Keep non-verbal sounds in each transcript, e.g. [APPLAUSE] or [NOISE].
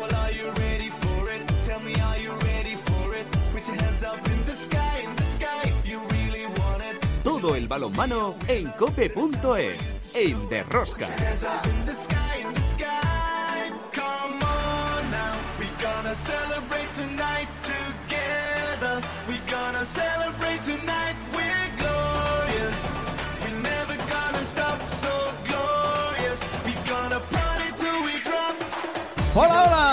Well, are you ready for it? Tell me, are you ready for it? Put your hands up in the sky, in the sky, if you really want it. Todo el balonmano en cope.es, en Derrosca. Hands up in the sky, in the sky. Come on now, we gonna celebrate tonight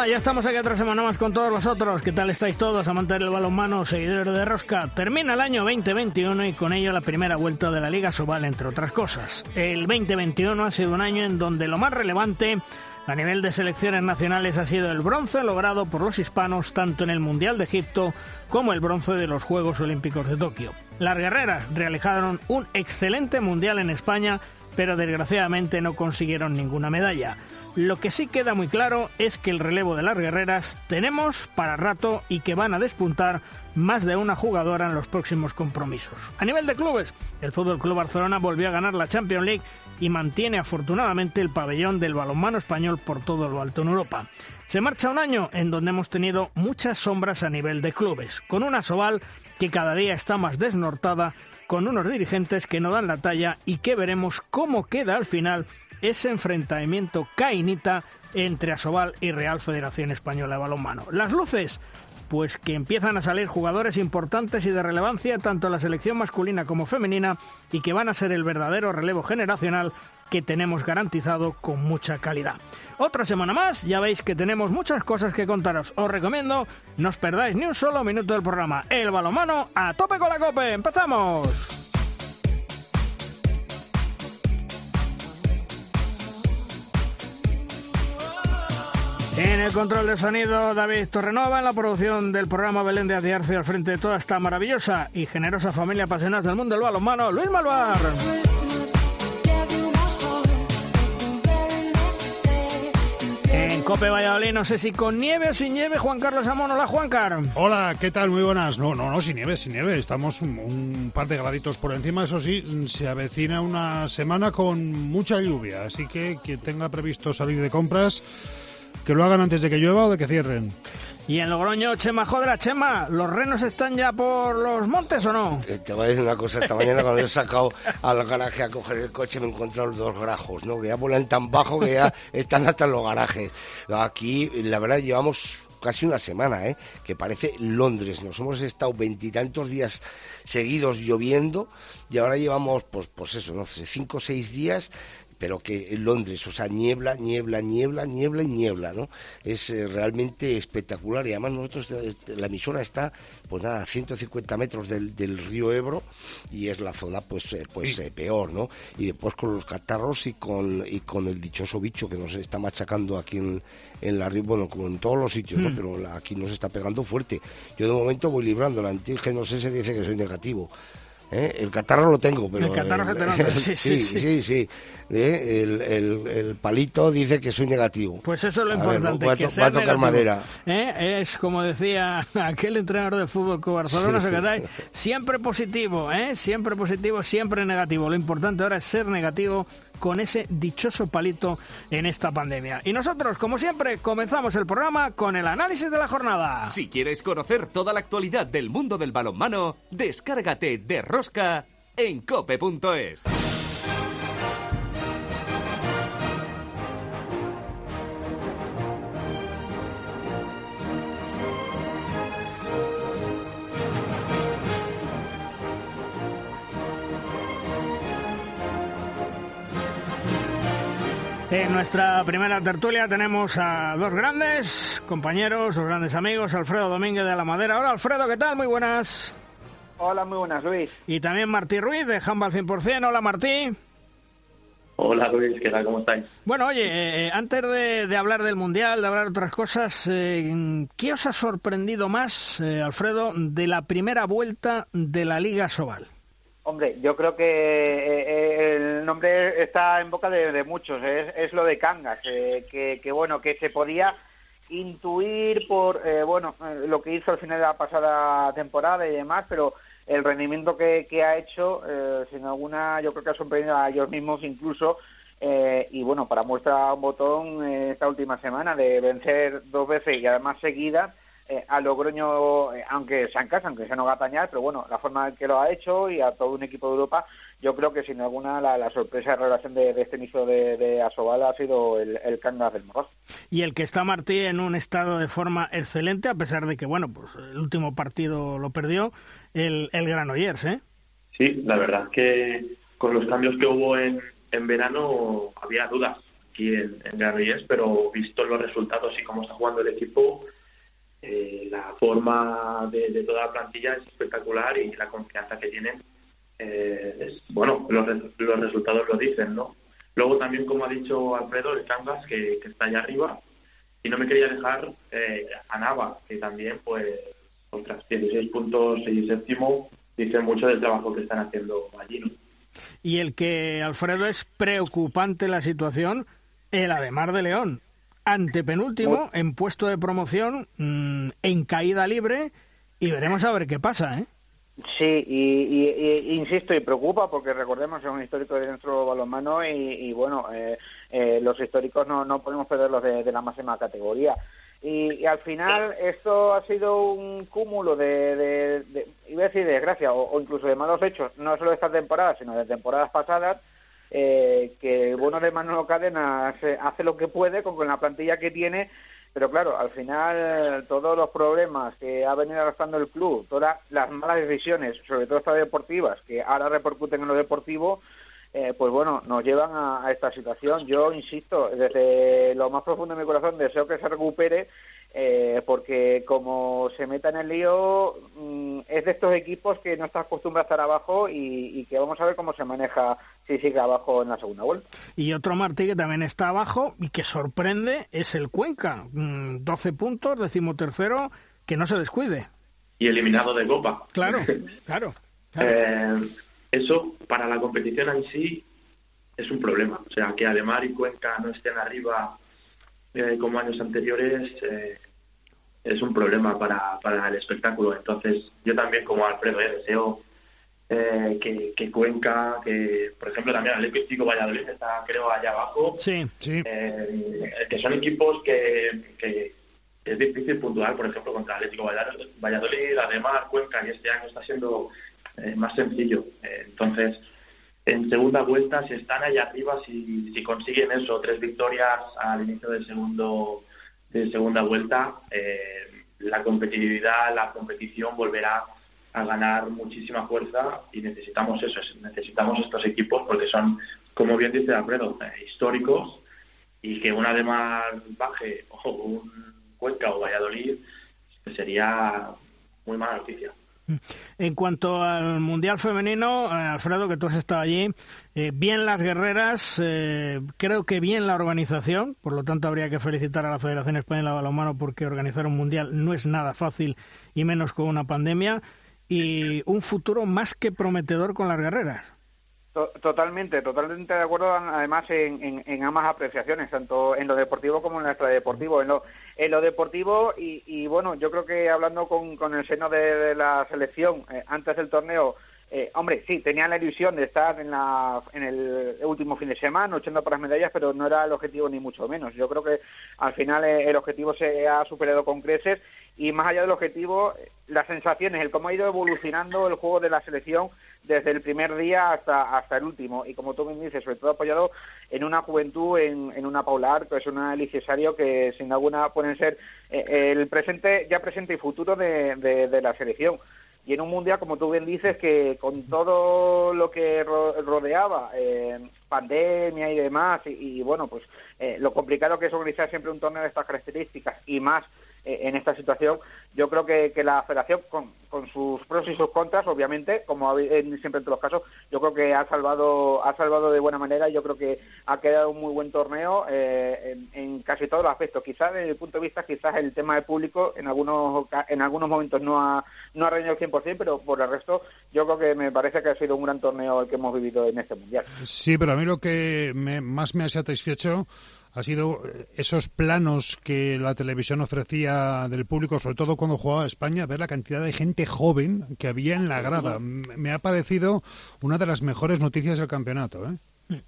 Ya estamos aquí otra semana más con todos vosotros. ¿Qué tal estáis todos, amantes del balonmano, seguidores de Rosca? Termina el año 2021 y con ello la primera vuelta de la Liga Sobal, entre otras cosas. El 2021 ha sido un año en donde lo más relevante a nivel de selecciones nacionales ha sido el bronce logrado por los hispanos tanto en el Mundial de Egipto como el bronce de los Juegos Olímpicos de Tokio. Las guerreras realizaron un excelente Mundial en España, pero desgraciadamente no consiguieron ninguna medalla. Lo que sí queda muy claro es que el relevo de las guerreras tenemos para rato y que van a despuntar más de una jugadora en los próximos compromisos. A nivel de clubes, el Fútbol Club Barcelona volvió a ganar la Champions League y mantiene afortunadamente el pabellón del balonmano español por todo lo alto en Europa. Se marcha un año en donde hemos tenido muchas sombras a nivel de clubes, con una Soval que cada día está más desnortada, con unos dirigentes que no dan la talla y que veremos cómo queda al final ese enfrentamiento cainita entre Asobal y Real Federación Española de Balonmano. Las luces, pues que empiezan a salir jugadores importantes y de relevancia tanto en la selección masculina como femenina y que van a ser el verdadero relevo generacional que tenemos garantizado con mucha calidad. Otra semana más, ya veis que tenemos muchas cosas que contaros. Os recomiendo no os perdáis ni un solo minuto del programa. El balonmano a tope con la cope. ¡Empezamos! En el control de sonido, David Torrenova, en la producción del programa Belén de Aciarce al frente de toda esta maravillosa y generosa familia apasionada del mundo del balonmano, Luis Malvar. En Cope Valladolid, no sé si con nieve o sin nieve, Juan Carlos Amón, hola Juan Car. Hola, ¿qué tal? Muy buenas. No, no, no, sin nieve, sin nieve. Estamos un par de graditos por encima. Eso sí, se avecina una semana con mucha lluvia. Así que quien tenga previsto salir de compras, que lo hagan antes de que llueva o de que cierren. Y en Logroño, Chema Jodra, Chema, ¿los renos están ya por los montes o no? Eh, Te voy a decir una cosa, esta mañana cuando he sacado al garaje a coger el coche me he encontrado los dos grajos, ¿no? Que ya vuelan tan bajo que ya están hasta en los garajes. Aquí, la verdad, llevamos casi una semana, ¿eh? Que parece Londres. Nos hemos estado veintitantos días seguidos lloviendo y ahora llevamos, pues, pues eso, no sé, cinco o seis días pero que en Londres, o sea, niebla, niebla, niebla, niebla y niebla, ¿no? Es eh, realmente espectacular y además nosotros, eh, la emisora está, pues nada, a 150 metros del, del río Ebro y es la zona, pues, eh, pues eh, peor, ¿no? Y después con los catarros y con, y con el dichoso bicho que nos está machacando aquí en, en la bueno, como en todos los sitios, ¿no? Pero la- aquí nos está pegando fuerte. Yo de momento voy librando, el antígeno ese dice que soy negativo. ¿Eh? El catarro lo tengo, pero... El catarro se te nota, sí, [LAUGHS] sí, sí, sí. sí, sí. ¿eh? El, el- el palito dice que soy negativo. Pues eso es lo A ver, importante, va a que sea va a tocar negativo. madera. ¿Eh? Es como decía [LAUGHS] aquel entrenador de fútbol que Barcelona se ahí, siempre positivo, ¿eh? siempre positivo, siempre negativo. Lo importante ahora es ser negativo con ese dichoso palito en esta pandemia. Y nosotros, como siempre, comenzamos el programa con el análisis de la jornada. Si quieres conocer toda la actualidad del mundo del balonmano, descárgate de En cope.es. En nuestra primera tertulia tenemos a dos grandes compañeros, dos grandes amigos, Alfredo Domínguez de la Madera. Hola Alfredo, ¿qué tal? Muy buenas. Hola, muy buenas, Luis. Y también Martí Ruiz de Handball 100%. Hola Martí. Hola Luis, ¿qué tal? ¿Cómo estáis? Bueno, oye, eh, antes de, de hablar del Mundial, de hablar de otras cosas, eh, ¿qué os ha sorprendido más, eh, Alfredo, de la primera vuelta de la Liga Sobal? Hombre, yo creo que eh, eh, el nombre está en boca de, de muchos, es, es lo de Cangas, eh, que, que bueno, que se podía intuir por eh, bueno eh, lo que hizo al final de la pasada temporada y demás, pero el rendimiento que, que ha hecho, eh, sin alguna, yo creo que ha sorprendido a ellos mismos incluso Eh, y bueno, para muestra un botón eh, esta última semana de vencer dos veces y además seguidas eh, a Logroño, eh, aunque sea en casa, aunque sea no pero bueno, la forma en que lo ha hecho y a todo un equipo de Europa, yo creo que sin alguna la, la sorpresa de relación de, de, este inicio de, de Asobal ha sido el, el Cangas del Morros. Y el que está Martí en un estado de forma excelente, a pesar de que, bueno, pues el último partido lo perdió, el, el Granollers, ¿eh? Sí, la verdad que con los cambios que hubo en, en verano había dudas aquí en, en Granollers, pero visto los resultados y cómo está jugando el equipo, eh, la forma de, de, toda la plantilla es espectacular y la confianza que tienen, eh, es, bueno, los, los, resultados lo dicen, ¿no? Luego también, como ha dicho Alfredo, el Cangas, que, que está allá arriba, y no me quería dejar eh, a Nava, que también, pues, otras 16 puntos y séptimo, dice mucho del trabajo que están haciendo allí, ¿no? Y el que, Alfredo, es preocupante la situación, el Ademar de León antepenúltimo en puesto de promoción mmm, en caída libre y veremos a ver qué pasa, ¿eh? Sí, y, y, y, insisto, y preocupa porque recordemos es un histórico de nuestro balonmano y, y bueno, eh, eh, los históricos no, no podemos perderlos de, de la máxima categoría. Y, y, al final esto ha sido un cúmulo de, de, de iba a decir desgracia, o, o incluso de malos hechos, no solo de esta temporada, sino de temporadas pasadas, eh, que bueno de Manolo Cadena hace, hace, lo que puede con, con, la plantilla que tiene, pero claro, al final todos los problemas que ha venido arrastrando el club, todas las malas decisiones, sobre todo estas deportivas, que ahora repercuten en lo deportivo, eh, pues bueno, nos llevan a, esta situación. Yo insisto, desde lo más profundo de mi corazón deseo que se recupere eh, porque como se meta en el lío, mmm, es de estos equipos que no está acostumbrado a estar abajo y, que vamos a ver cómo se maneja si sigue abajo en la segunda vuelta. Y otro Martí que también está abajo y que sorprende es el Cuenca, mmm, 12 puntos, decimotercero, que no se descuide. Y eliminado de Copa. Claro, [LAUGHS] claro. claro. Eh, eso, para la competición en sí, es un problema. O sea, que Ademar y Cuenca no estén arriba eh, como años anteriores eh, es un problema para, para el espectáculo. Entonces, yo también, como Alfredo, eh, deseo eh, que, que, Cuenca, que por ejemplo también Atlético Valladolid está, creo, allá abajo, sí, sí. Eh, que son equipos que, que, es difícil puntuar, por ejemplo, contra Atlético Valladolid, Valladolid además Cuenca, y este año está siendo eh, más sencillo. entonces, en segunda vuelta, si están allá arriba, si, si consiguen eso, tres victorias al inicio del segundo de segunda vuelta, eh, la competitividad, la competición volverá a ganar muchísima fuerza y necesitamos eso, necesitamos estos equipos porque son, como bien dice Alfredo, eh, históricos y que una de más baje, ojo, un Cuenca o Valladolid, pues sería muy mala noticia. En cuanto al Mundial Femenino, eh, Alfredo, que tú has estado allí, eh, bien las guerreras, creo que bien la organización, por lo tanto habría que felicitar a la Federación Española de Balonmano porque organizar un Mundial no es nada fácil y menos con una pandemia, y un futuro más que prometedor con las guerreras. Totalmente, totalmente de acuerdo además en, en, en, ambas apreciaciones, tanto en lo deportivo como en lo extradeportivo. En lo, en lo deportivo y, y bueno, yo creo que hablando con, con el seno de, la selección eh, antes del torneo, eh, hombre, sí, tenían la ilusión de estar en, la, en el último fin de semana, luchando por las medallas, pero no era el objetivo ni mucho menos. Yo creo que al final eh, el objetivo se ha superado con creces y más allá del objetivo, las sensaciones, el cómo ha ido evolucionando el juego de la selección desde el primer día hasta, hasta el último. Y como tú me dices, sobre todo apoyado en una juventud, en, en una Paular, que es una Cesario, que sin alguna pueden ser eh, el presente, ya presente y futuro de, de, de la selección y en un mundial, como tú bien dices, que con todo lo que rodeaba, eh, pandemia y demás, y, y bueno, pues eh, lo complicado que es organizar siempre un torneo de estas características y más en esta situación, yo creo que, que la federación, con, con, sus pros y sus contras, obviamente, como en, siempre en todos los casos, yo creo que ha salvado, ha salvado de buena manera y yo creo que ha quedado un muy buen torneo eh, en, casi todos los aspectos. Quizás desde el punto de vista, quizás el tema de público en algunos, en algunos momentos no ha, no ha reñido el 100%, pero por el resto yo creo que me parece que ha sido un gran torneo el que hemos vivido en este Mundial. Sí, pero a mí lo que más me ha satisfecho ha sido esos planos que la televisión ofrecía del público, sobre todo cuando jugaba España, ver la cantidad de gente joven que había en la grada. Me ha parecido una de las mejores noticias del campeonato. ¿eh?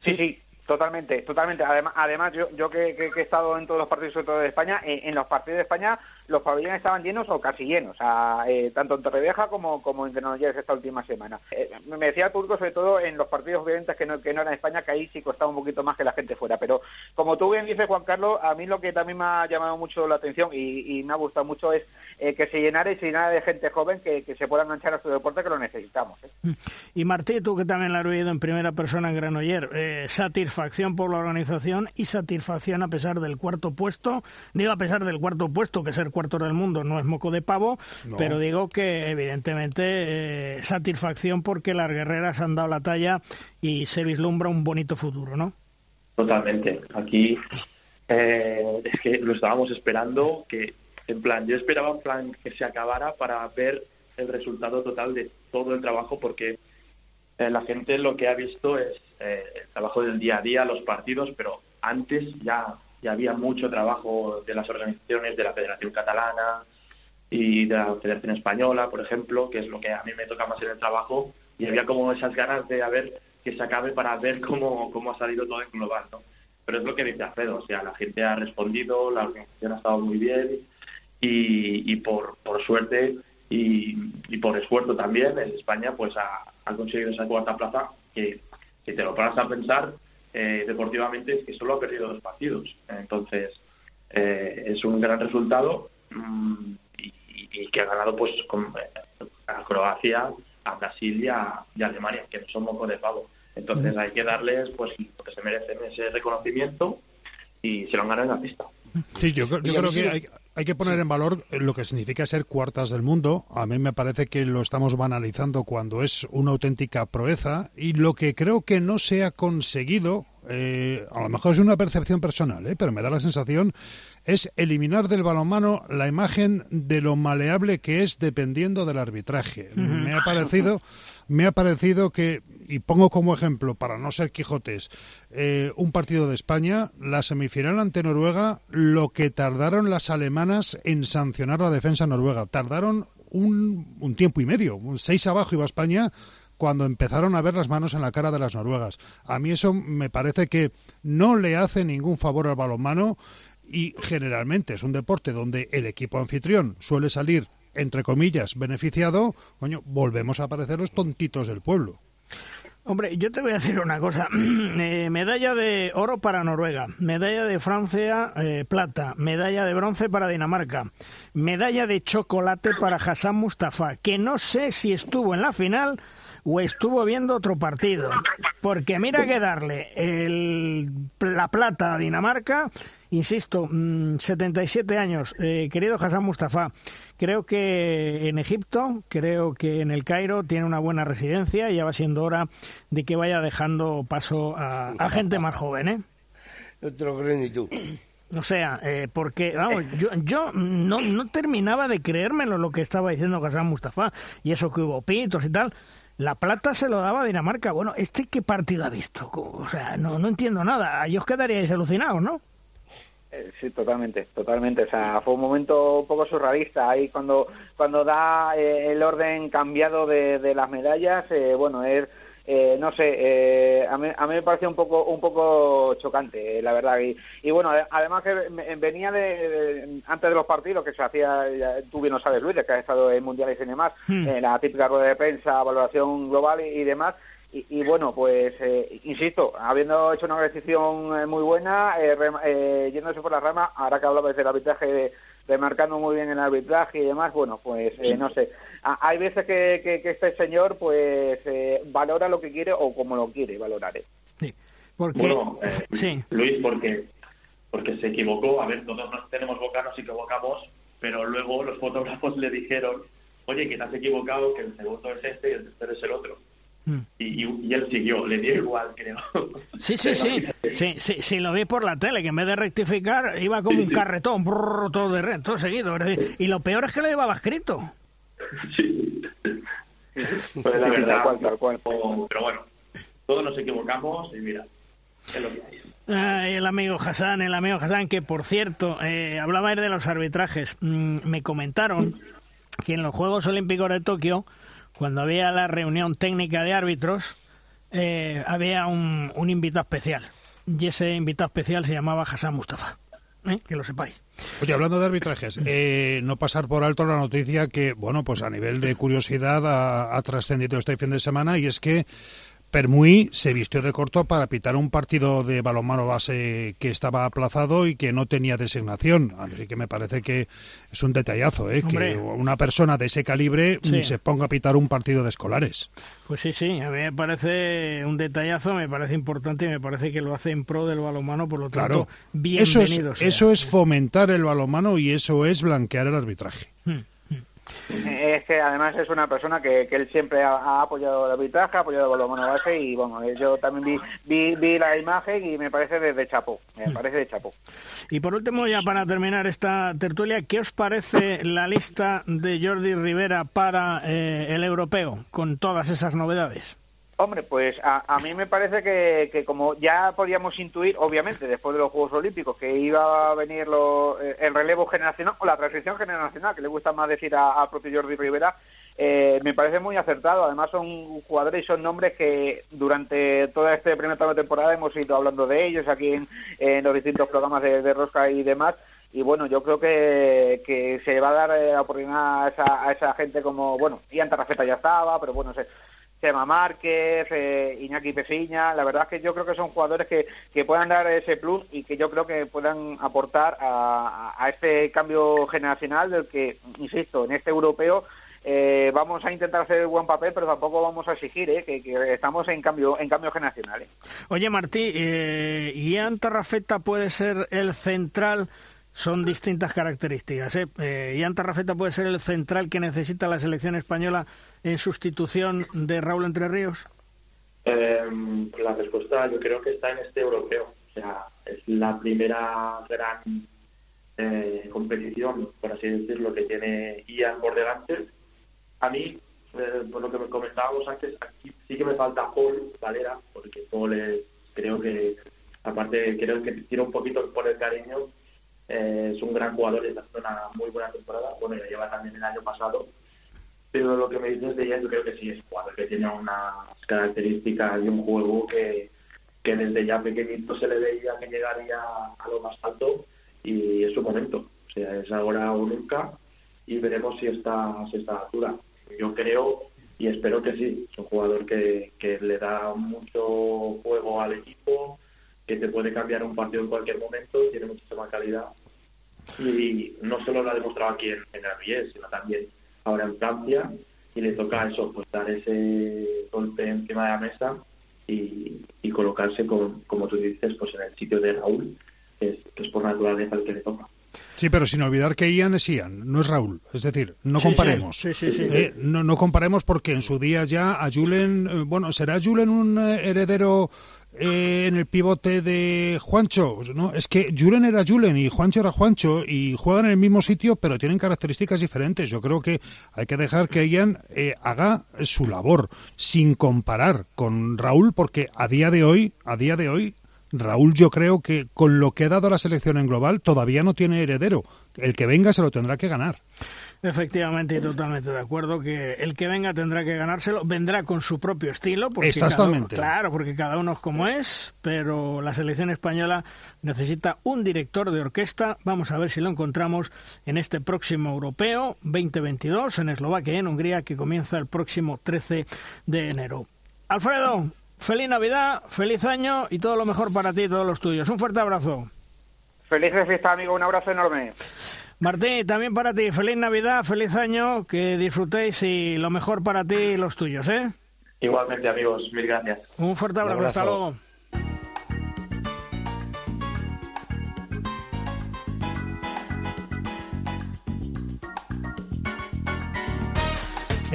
Sí, sí. Totalmente, totalmente. Además, además yo, yo que, que- que he estado en todos los partidos, sobre todo de España, en, en los partidos de España los pabellones estaban llenos o casi llenos, sea, eh, tanto en Torrevieja como, en Granollers esta última semana. Eh, me decía público, sobre todo en los partidos obviamente que no, que no eran España, que ahí sí costaba un poquito más que la gente fuera. Pero como tú bien dices, Juan Carlos, a mí lo que también me ha llamado mucho la atención y, y me ha gustado mucho es eh, que se llenara y se llenara de gente joven que, se pueda enganchar a su deporte, que lo necesitamos. ¿eh? Y Martí, tú que también la has vivido en primera persona en Granoller, eh, satisfacción por la organización y satisfacción a pesar del cuarto puesto. Digo a pesar del cuarto puesto, que ser cuarto del mundo no es moco de pavo, No. pero digo que evidentemente eh, satisfacción porque las guerreras han dado la talla y se vislumbra un bonito futuro, ¿no? Totalmente. Aquí eh, es que lo estábamos esperando, que en plan, yo esperaba en plan que se acabara para ver el resultado total de todo el trabajo, porque eh, la gente lo que ha visto es eh, el trabajo del día a día, los partidos, pero antes ya, ya había mucho trabajo de las organizaciones, de la Federación Catalana y de la Federación Española, por ejemplo, que es lo que a mí me toca más en el trabajo, y había como esas ganas de a ver que se acabe para ver cómo, cómo ha salido todo en global, ¿no? Pero es lo que dice Alfredo, o sea, la gente ha respondido, la organización ha estado muy bien y, y por, por suerte y, y por esfuerzo también, en España pues ha, ha conseguido esa cuarta plaza que, que te lo paras a pensar eh, deportivamente es que solo ha perdido dos partidos. Entonces, eh, es un gran resultado mm, y, que ha ganado pues con, eh, a Croacia, a Brasil y a, y a Alemania, que no son moco de pavo. Entonces hay que darles pues lo que se merecen ese reconocimiento y se lo han ganado en la pista. Sí, yo, yo creo sí que hay, hay que poner en valor lo que significa ser cuartas del mundo. A mí me parece que lo estamos banalizando cuando es una auténtica proeza y lo que creo que no se ha conseguido, eh, a lo mejor es una percepción personal, eh, pero me da la sensación, es eliminar del balonmano la imagen de lo maleable que es dependiendo del arbitraje. Me ha parecido, [LAUGHS] me ha parecido que, y pongo como ejemplo, para no ser Quijotes, eh, un partido de España, la semifinal ante Noruega, lo que tardaron las alemanas en sancionar la defensa noruega. Tardaron un, un tiempo y medio, un seis abajo iba España cuando empezaron a ver las manos en la cara de las noruegas. A mí eso me parece que no le hace ningún favor al balonmano y generalmente es un deporte donde el equipo anfitrión suele salir entre comillas beneficiado, coño, volvemos a parecer los tontitos del pueblo. Hombre, yo te voy a decir una cosa. [CLEARS THROAT] Eh, medalla de oro para Noruega, medalla de Francia eh, plata, medalla de bronce para Dinamarca, medalla de chocolate para Hassan Mustafa, que no sé si estuvo en la final o estuvo viendo otro partido. Porque mira que darle el- la plata a Dinamarca, insisto, mm, 77 años, eh, querido Hassan Mustafa, creo que en Egipto, creo que en el Cairo tiene una buena residencia y ya va siendo hora de que vaya dejando paso a, a gente más joven, ¿eh? No te lo crees ni tú. O sea, eh, porque, vamos, yo, yo no, no terminaba de creérmelo lo que estaba diciendo Hassan Mustafa y eso que hubo pitos y tal. La plata se lo daba a Dinamarca. Bueno, ¿este qué partido ha visto? O sea, no, no entiendo nada. Yo os quedaríais alucinados, ¿no? Eh, Sí, totalmente, totalmente. O sea, fue un momento un poco surrealista ahí cuando cuando da eh, el orden cambiado de, de las medallas. eh, bueno, es eh, no sé, eh, a, mí, a mí me pareció un poco un poco chocante, eh, la verdad. Y, y bueno, ade- además que venía de, de- antes de los partidos que se hacía, ya tú bien lo sabes, Luis, que ha estado en mundiales y demás, eh, la típica rueda de prensa, valoración global y, y demás. Y, y bueno, pues eh, insisto, habiendo hecho una decisión eh, muy buena, eh, rem- eh, yéndose por la rama, ahora que hablabas del arbitraje, de, remarcando muy bien el arbitraje y demás, bueno, pues eh, no sé. A- hay veces que, que, que este señor pues eh, valora lo que quiere o como lo quiere valorar. ¿eh? Sí. Porque, Bueno, eh, [LAUGHS] sí. Luis, porque, porque se equivocó. A ver, todos nos tenemos boca, nos equivocamos, pero luego los fotógrafos le dijeron, oye, que te has equivocado, que el segundo es este y el tercero es el otro. Mm. Y, y, y él siguió, le dio igual, creo. Sí, sí, sí, sí, sí, sí, lo vi por la tele, que en vez de rectificar iba como un carretón, brrr, todo de red, todo seguido. Y lo peor es que lo llevaba escrito. Sí. Pues la Sí, verdad, cual, tal cual. pero bueno, todos nos equivocamos y mira, es lo que hay. Ay, el amigo Hassan, el amigo Hassan, que por cierto, eh, hablaba él de los arbitrajes. Mm, me comentaron que en los Juegos Olímpicos de Tokio, cuando había la reunión técnica de árbitros, eh, había un, un invitado especial. y ese invitado especial se llamaba Hassan Mustafa. ¿eh? Que lo sepáis. Oye, hablando de arbitrajes, eh, no pasar por alto la noticia que, bueno, pues a nivel de curiosidad ha, ha trascendido este fin de semana y es que Permuy se vistió de corto para pitar un partido de balonmano base que estaba aplazado y que no tenía designación. Así que me parece que es un detallazo, ¿eh? Hombre. que una persona de ese calibre mm, Sí. se ponga a pitar un partido de escolares. Pues sí, sí, a mí me parece un detallazo, me parece importante y me parece que lo hace en pro del balonmano, por lo tanto, Claro, eso es, bienvenido sea. eso es fomentar el balonmano y eso es blanquear el arbitraje. Eh, Es que además es una persona que, él siempre ha, ha apoyado el arbitraje, ha apoyado el balonmano base y bueno, eh, yo también vi, vi, vi la imagen y me parece de, de chapó, me parece de chapó. Y por último, ya para terminar esta tertulia, ¿qué os parece la lista de Jordi Rivera para eh, el europeo, con todas esas novedades? Hombre, pues a, a mí me parece que, que como ya podíamos intuir, obviamente, después de los Juegos Olímpicos, que iba a venir lo- eh, el relevo generacional o la transición generacional, que le gusta más decir a- propio Jordi Rivera, eh, me parece muy acertado. Además son jugadores y son nombres que durante toda esta primera temporada hemos ido hablando de ellos aquí en, en los distintos programas de, Rosca y demás. Y bueno, yo creo que, que se va a dar eh, oportunidad a esa, a esa gente como, bueno, Ian Tarrafeta ya estaba, pero bueno, se, Sema Márquez, eh, Iñaki Peciña, la verdad es que yo creo que son jugadores que, que puedan dar ese plus y que yo creo que puedan aportar a, a- este cambio generacional del que, insisto, en este europeo eh, vamos a intentar hacer buen papel, pero tampoco vamos a exigir eh, que, que estamos en cambio en cambio generacional. eh. Oye, Martí, eh, Ian Tarrafeta puede ser el central, son distintas características. ¿eh? Eh, Ian Tarrafeta puede ser el central que necesita la selección española en sustitución de Raúl Entre Ríos. Eh, la respuesta yo creo que está en este europeo. O sea, es la primera gran eh, competición, por así decirlo, que tiene Ian por delante. A mí, eh, por lo que me comentábamos antes, aquí sí que me falta Paul Valera, porque Paul es, creo que, aparte, creo que tiene un poquito por el cariño, eh, es un gran jugador y está haciendo una muy buena temporada. Bueno, ya lleva también el año pasado. Pero lo que me dices de ella, yo creo que sí es un jugador que tiene unas características y un juego que, que desde ya pequeñito se le veía que llegaría a lo más alto y es su momento. O sea, es ahora o nunca y veremos si está, si está a la altura. Yo creo y espero que sí. Es un jugador que, que le da mucho juego al equipo, que te puede cambiar un partido en cualquier momento, tiene muchísima calidad y no solo lo ha demostrado aquí en, en el Ries, sino también ahora en Francia y le toca eso, pues dar ese golpe encima de la mesa y, y colocarse con, como tú dices, pues en el sitio de Raúl, que es, que es por naturaleza el que le toca. Sí, pero sin olvidar que Ian es Ian, no es Raúl. Es decir, no Sí, comparemos. sí, sí, sí, sí. Eh, no, no comparemos porque en su día ya a Julen, eh, bueno, ¿será Julen un eh, heredero eh, en el pivote de Juancho? No, es que Julen era Julen y Juancho era Juancho y juegan en el mismo sitio, pero tienen características diferentes. Yo creo que hay que dejar que Ian eh, haga su labor sin comparar con Raúl, porque a día de hoy, a día de hoy, Raúl, yo creo que con lo que ha dado la selección en global todavía no tiene heredero. El que venga se lo tendrá que ganar. Efectivamente, y totalmente de acuerdo que el que venga tendrá que ganárselo, vendrá con su propio estilo, porque Exactamente. cada uno- claro, porque cada uno es como es, pero la selección española necesita un director de orquesta. Vamos a ver si lo encontramos en este próximo europeo 2022 en Eslovaquia y en Hungría que comienza el próximo 13 de enero. Alfredo, feliz Navidad, feliz año y todo lo mejor para ti y todos los tuyos. Un fuerte abrazo. Feliz fiesta, amigo, un abrazo enorme. Martín, también para ti, feliz Navidad, feliz año, que disfrutéis y lo mejor para ti y los tuyos, ¿eh? Igualmente, amigos, mil gracias. Un fuerte abrazo, abrazo. hasta luego.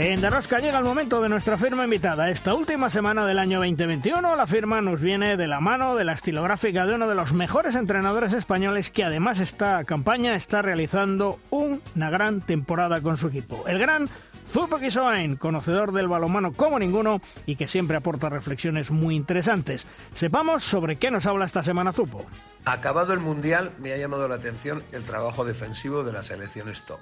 En Darosca llega el momento de nuestra firma invitada. Esta última semana del año 2021 la firma nos viene de la mano de la estilográfica de uno de los mejores entrenadores españoles que además esta campaña está realizando una gran temporada con su equipo. El gran Zupo Quisoain, conocedor del balonmano como ninguno y que siempre aporta reflexiones muy interesantes. Sepamos sobre qué nos habla esta semana Zupo. Acabado el Mundial, me ha llamado la atención el trabajo defensivo de las selecciones top.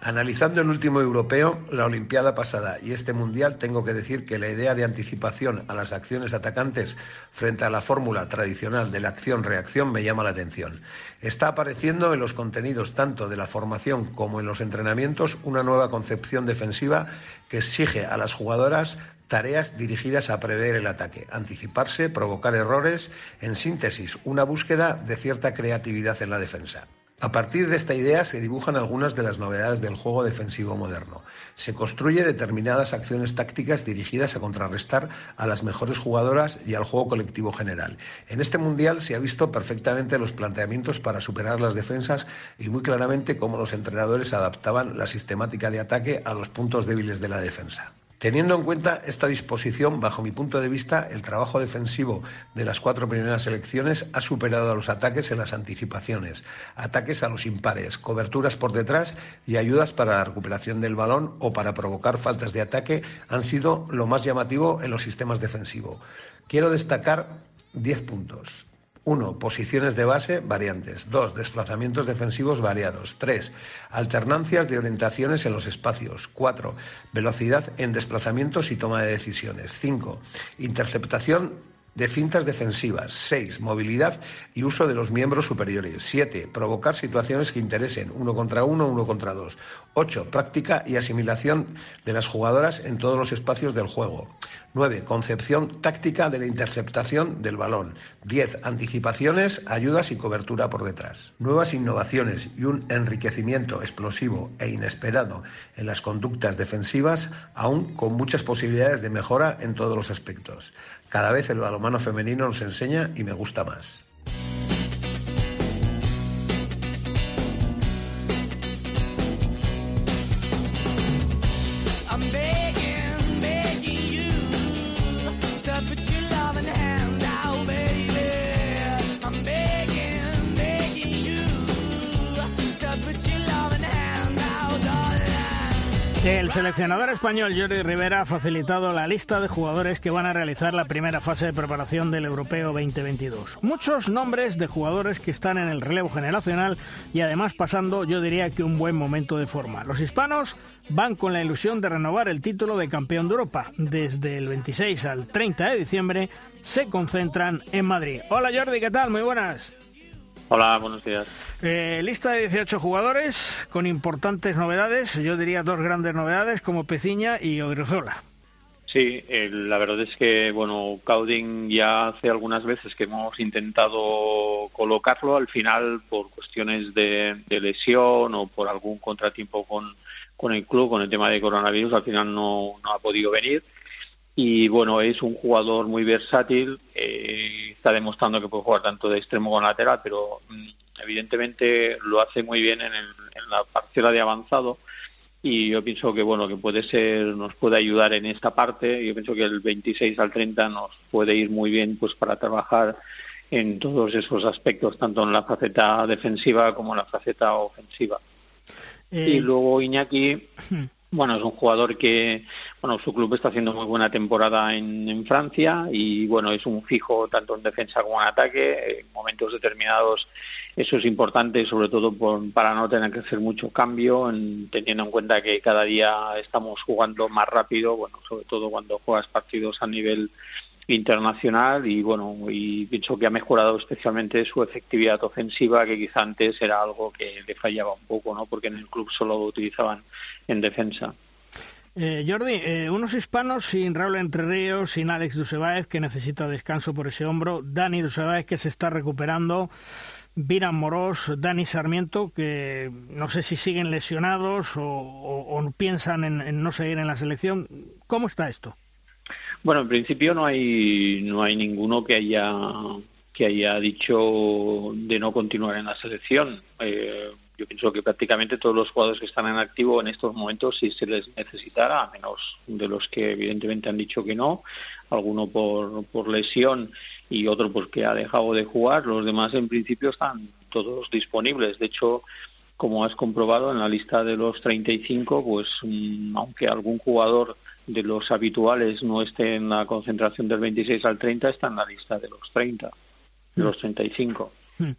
Analizando el último europeo, la Olimpiada pasada y este Mundial, tengo que decir que la idea de anticipación a las acciones atacantes frente a la fórmula tradicional de la acción-reacción me llama la atención. Está apareciendo en los contenidos tanto de la formación como en los entrenamientos una nueva concepción defensiva que exige a las jugadoras tareas dirigidas a prever el ataque, anticiparse, provocar errores, en síntesis, una búsqueda de cierta creatividad en la defensa. A partir de esta idea se dibujan algunas de las novedades del juego defensivo moderno. Se construye determinadas acciones tácticas dirigidas a contrarrestar a las mejores jugadoras y al juego colectivo general. En este mundial se ha visto perfectamente los planteamientos para superar las defensas y muy claramente cómo los entrenadores adaptaban la sistemática de ataque a los puntos débiles de la defensa. Teniendo en cuenta esta disposición, bajo mi punto de vista, el trabajo defensivo de las cuatro primeras selecciones ha superado a los ataques en las anticipaciones, ataques a los impares, coberturas por detrás y ayudas para la recuperación del balón o para provocar faltas de ataque han sido lo más llamativo en los sistemas defensivos. Quiero destacar diez puntos. 1. Posiciones de base variantes. 2. Desplazamientos defensivos variados. 3. Alternancias de orientaciones en los espacios. 4. Velocidad en desplazamientos y toma de decisiones. 5. Interceptación de fintas defensivas. 6. Movilidad y uso de los miembros superiores. 7. Provocar situaciones que interesen. Uno contra uno, uno contra dos. 8. Práctica y asimilación de las jugadoras en todos los espacios del juego. 9. Concepción táctica de la interceptación del balón. 10. Anticipaciones, ayudas y cobertura por detrás. Nuevas innovaciones y un enriquecimiento explosivo e inesperado en las conductas defensivas, aún con muchas posibilidades de mejora en todos los aspectos. Cada vez el balonmano femenino nos enseña y me gusta más. Seleccionador español Jordi Rivera ha facilitado la lista de jugadores que van a realizar la primera fase de preparación del Europeo 2022. Muchos nombres de jugadores que están en el relevo generacional y además pasando, yo diría que un buen momento de forma. Los hispanos van con la ilusión de renovar el título de campeón de Europa. Desde el 26 al 30 de diciembre se concentran en Madrid. Hola Jordi, ¿qué tal? Muy buenas. Hola, buenos días. Eh, lista de 18 jugadores con importantes novedades, yo diría dos grandes novedades como Peciña y Odriozola. Sí, la verdad es que, bueno, Cauding ya hace algunas veces que hemos intentado colocarlo, al final por cuestiones de, lesión o por algún contratiempo con, con el club, con el tema de coronavirus, al final no, no ha podido venir y bueno, es un jugador muy versátil, eh, está demostrando que puede jugar tanto de extremo como lateral, pero mm, evidentemente lo hace muy bien en, la parcela de avanzado y yo pienso que bueno que puede ser nos puede ayudar en esta parte. Yo pienso que el 26 al 30 nos puede ir muy bien pues para trabajar en todos esos aspectos tanto en la faceta defensiva como en la faceta ofensiva. Y eh, luego Iñaki [CLEARS THROAT] Bueno, es un jugador que, bueno, su club está haciendo muy buena temporada en, en, Francia y, bueno, es un fijo tanto en defensa como en ataque. En momentos determinados eso es importante, sobre todo por, para no tener que hacer mucho cambio, teniendo en cuenta que cada día estamos jugando más rápido, bueno, sobre todo cuando juegas partidos a nivel internacional y bueno y pienso que ha mejorado especialmente su efectividad ofensiva que quizá antes era algo que le fallaba un poco no porque en el club solo lo utilizaban en defensa eh, Jordi, eh, unos hispanos sin Raúl Entre Ríos, sin Alex Dusebaez, que necesita descanso por ese hombro, Dani Dusebaez, que se está recuperando, Viran Morós, Dani Sarmiento, que no sé si siguen lesionados o, piensan en no seguir en la selección. ¿Cómo está esto? Bueno, en principio no hay no hay ninguno que haya que haya dicho de no continuar en la selección. Eh, yo pienso que prácticamente todos los jugadores que están en activo en estos momentos, si se les necesitara, a menos de los que evidentemente han dicho que no, alguno por, por lesión y otro porque ha dejado de jugar, los demás en principio están todos disponibles. De hecho, como has comprobado en la lista de los 35, pues mm, aunque algún jugador de los habituales no esté en la concentración del 26 al 30, está en la lista de los 30, de los 35. Hmm.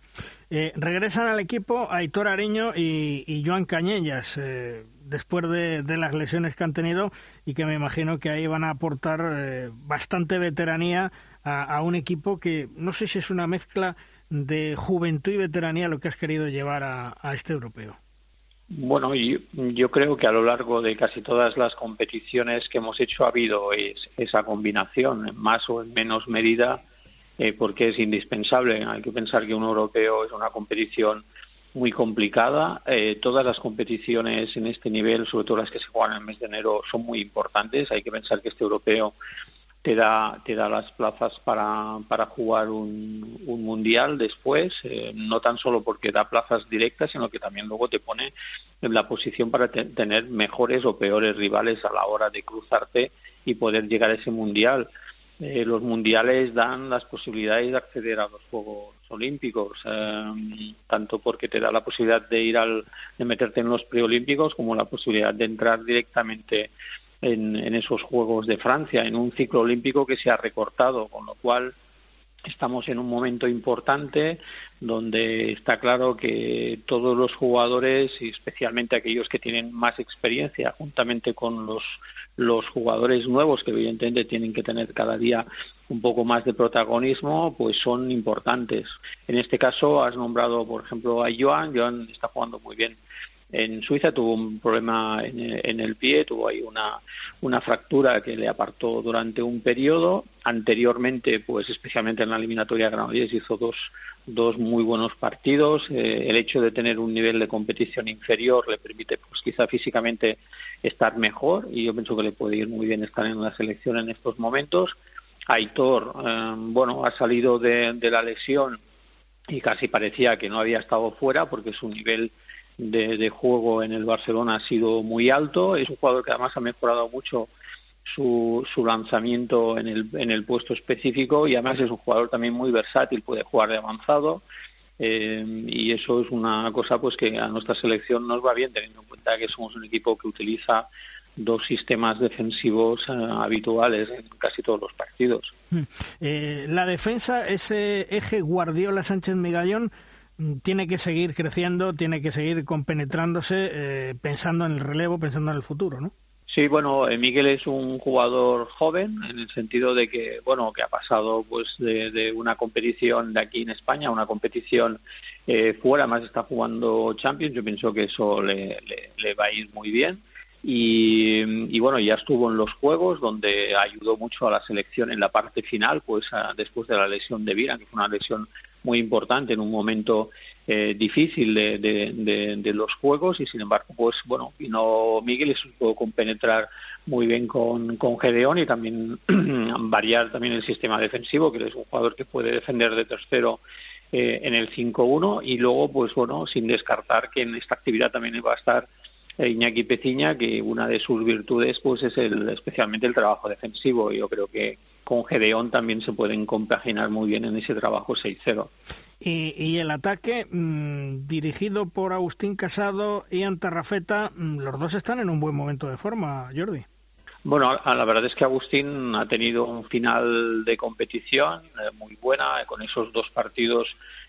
Eh, regresan al equipo Aitor Ariño y, y Joan Cañellas, eh, después de, las lesiones que han tenido y que me imagino que ahí van a aportar eh, bastante veteranía a, un equipo que no sé si es una mezcla de juventud y veteranía lo que has querido llevar a, este europeo. Bueno, yo, yo, creo que a lo largo de casi todas las competiciones que hemos hecho ha habido esa combinación, en más o en menos medida, eh, porque es indispensable. Hay que pensar que un europeo es una competición muy complicada. Eh, todas las competiciones en este nivel, sobre todo las que se juegan en el mes de enero, son muy importantes. Hay que pensar que este europeo te da, te da las plazas para, para jugar un, un mundial después, eh, no tan solo porque da plazas directas, sino que también luego te pone en la posición para tener mejores o peores rivales a la hora de cruzarte y poder llegar a ese mundial. Eh, los mundiales dan las posibilidades de acceder a los Juegos Olímpicos, eh, tanto porque te da la posibilidad de ir al, de meterte en los preolímpicos como la posibilidad de entrar directamente en, en esos Juegos de Francia, en un ciclo olímpico que se ha recortado, con lo cual estamos en un momento importante donde está claro que todos los jugadores y especialmente aquellos que tienen más experiencia juntamente con los los jugadores nuevos que evidentemente tienen que tener cada día un poco más de protagonismo pues son importantes. En este caso has nombrado por ejemplo a Joan. Joan está jugando muy bien en Suiza tuvo un problema en, el pie, tuvo ahí una, una fractura que le apartó durante un periodo. Anteriormente, pues especialmente en la eliminatoria Granollers hizo dos, dos muy buenos partidos. Eh, el hecho de tener un nivel de competición inferior le permite, pues quizá físicamente estar mejor y yo pienso que le puede ir muy bien estar en la selección en estos momentos. Aitor, eh, bueno, ha salido de, de la lesión y casi parecía que no había estado fuera porque su nivel de, juego en el Barcelona ha sido muy alto. Es un jugador que además ha mejorado mucho su, su lanzamiento en el, en el puesto específico y además es un jugador también muy versátil, puede jugar de avanzado. Eh, y eso es una cosa pues que a nuestra selección nos va bien teniendo en cuenta que somos un equipo que utiliza dos sistemas defensivos eh, habituales en casi todos los partidos. Hmm. Eh, la defensa, ese eje Guardiola Sánchez Migallón, tiene que seguir creciendo, tiene que seguir compenetrándose, eh, pensando en el relevo, pensando en el futuro, ¿no? Sí, bueno, eh, Miguel es un jugador joven en el sentido de que, bueno, que ha pasado pues de, una competición de aquí en España a una competición eh, fuera, más está jugando Champions, yo pienso que eso le, le, va a ir muy bien. Y, bueno, ya estuvo en los Juegos donde ayudó mucho a la selección en la parte final, pues después de la lesión de Vira, que fue una lesión muy importante en un momento eh, difícil de, de, los juegos y sin embargo pues bueno vino Miguel y supo compenetrar muy bien con, con Gedeón y también [CLEARS THROAT] variar también el sistema defensivo que es un jugador que puede defender de tercero eh, en el 5-1 y luego pues bueno sin descartar que en esta actividad también va a estar Iñaki Peciña que una de sus virtudes pues es el especialmente el trabajo defensivo. Yo creo que con Gedeón también se pueden compaginar muy bien en ese trabajo 6-0. Y, el ataque mm, dirigido por Agustín Casado y Antarrafeta, mm, los dos están en un buen momento de forma, Jordi. Bueno, la verdad es que Agustín ha tenido un final de competición eh, muy buena con esos dos partidos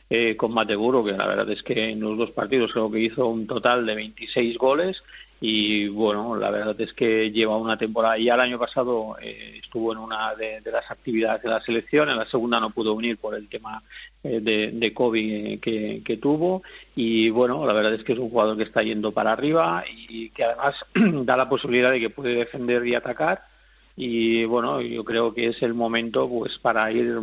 eh, con Mateguro, que la verdad es que en los dos partidos creo que hizo un total de 26 goles y bueno, la verdad es que lleva una temporada. Ya el año pasado eh, estuvo en una de, las actividades de la selección, en la segunda no pudo venir por el tema eh, de, de, COVID que, que, tuvo y bueno, la verdad es que es un jugador que está yendo para arriba y que además [CLEARS THROAT] da la posibilidad de que puede defender y atacar y bueno, yo creo que es el momento pues para ir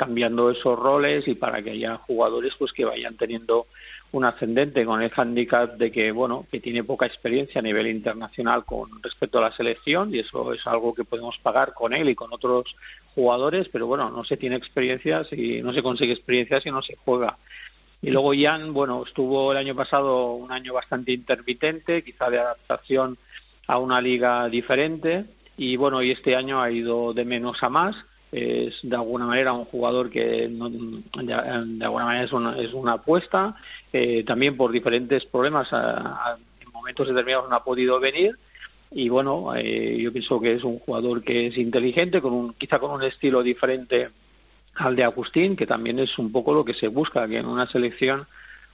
cambiando esos roles y para que haya jugadores pues que vayan teniendo un ascendente con el handicap de que bueno que tiene poca experiencia a nivel internacional con respecto a la selección y eso es algo que podemos pagar con él y con otros jugadores pero bueno no se tiene experiencia si no se consigue experiencia si no se juega. Y luego Jan bueno estuvo el año pasado un año bastante intermitente quizá de adaptación a una liga diferente y bueno y este año ha ido de menos a más es de alguna manera un jugador que de, alguna manera es una, es una apuesta eh, también por diferentes problemas en momentos determinados no ha podido venir y bueno eh, yo pienso que es un jugador que es inteligente con un quizá con un estilo diferente al de Agustín, que también es un poco lo que se busca, que en una selección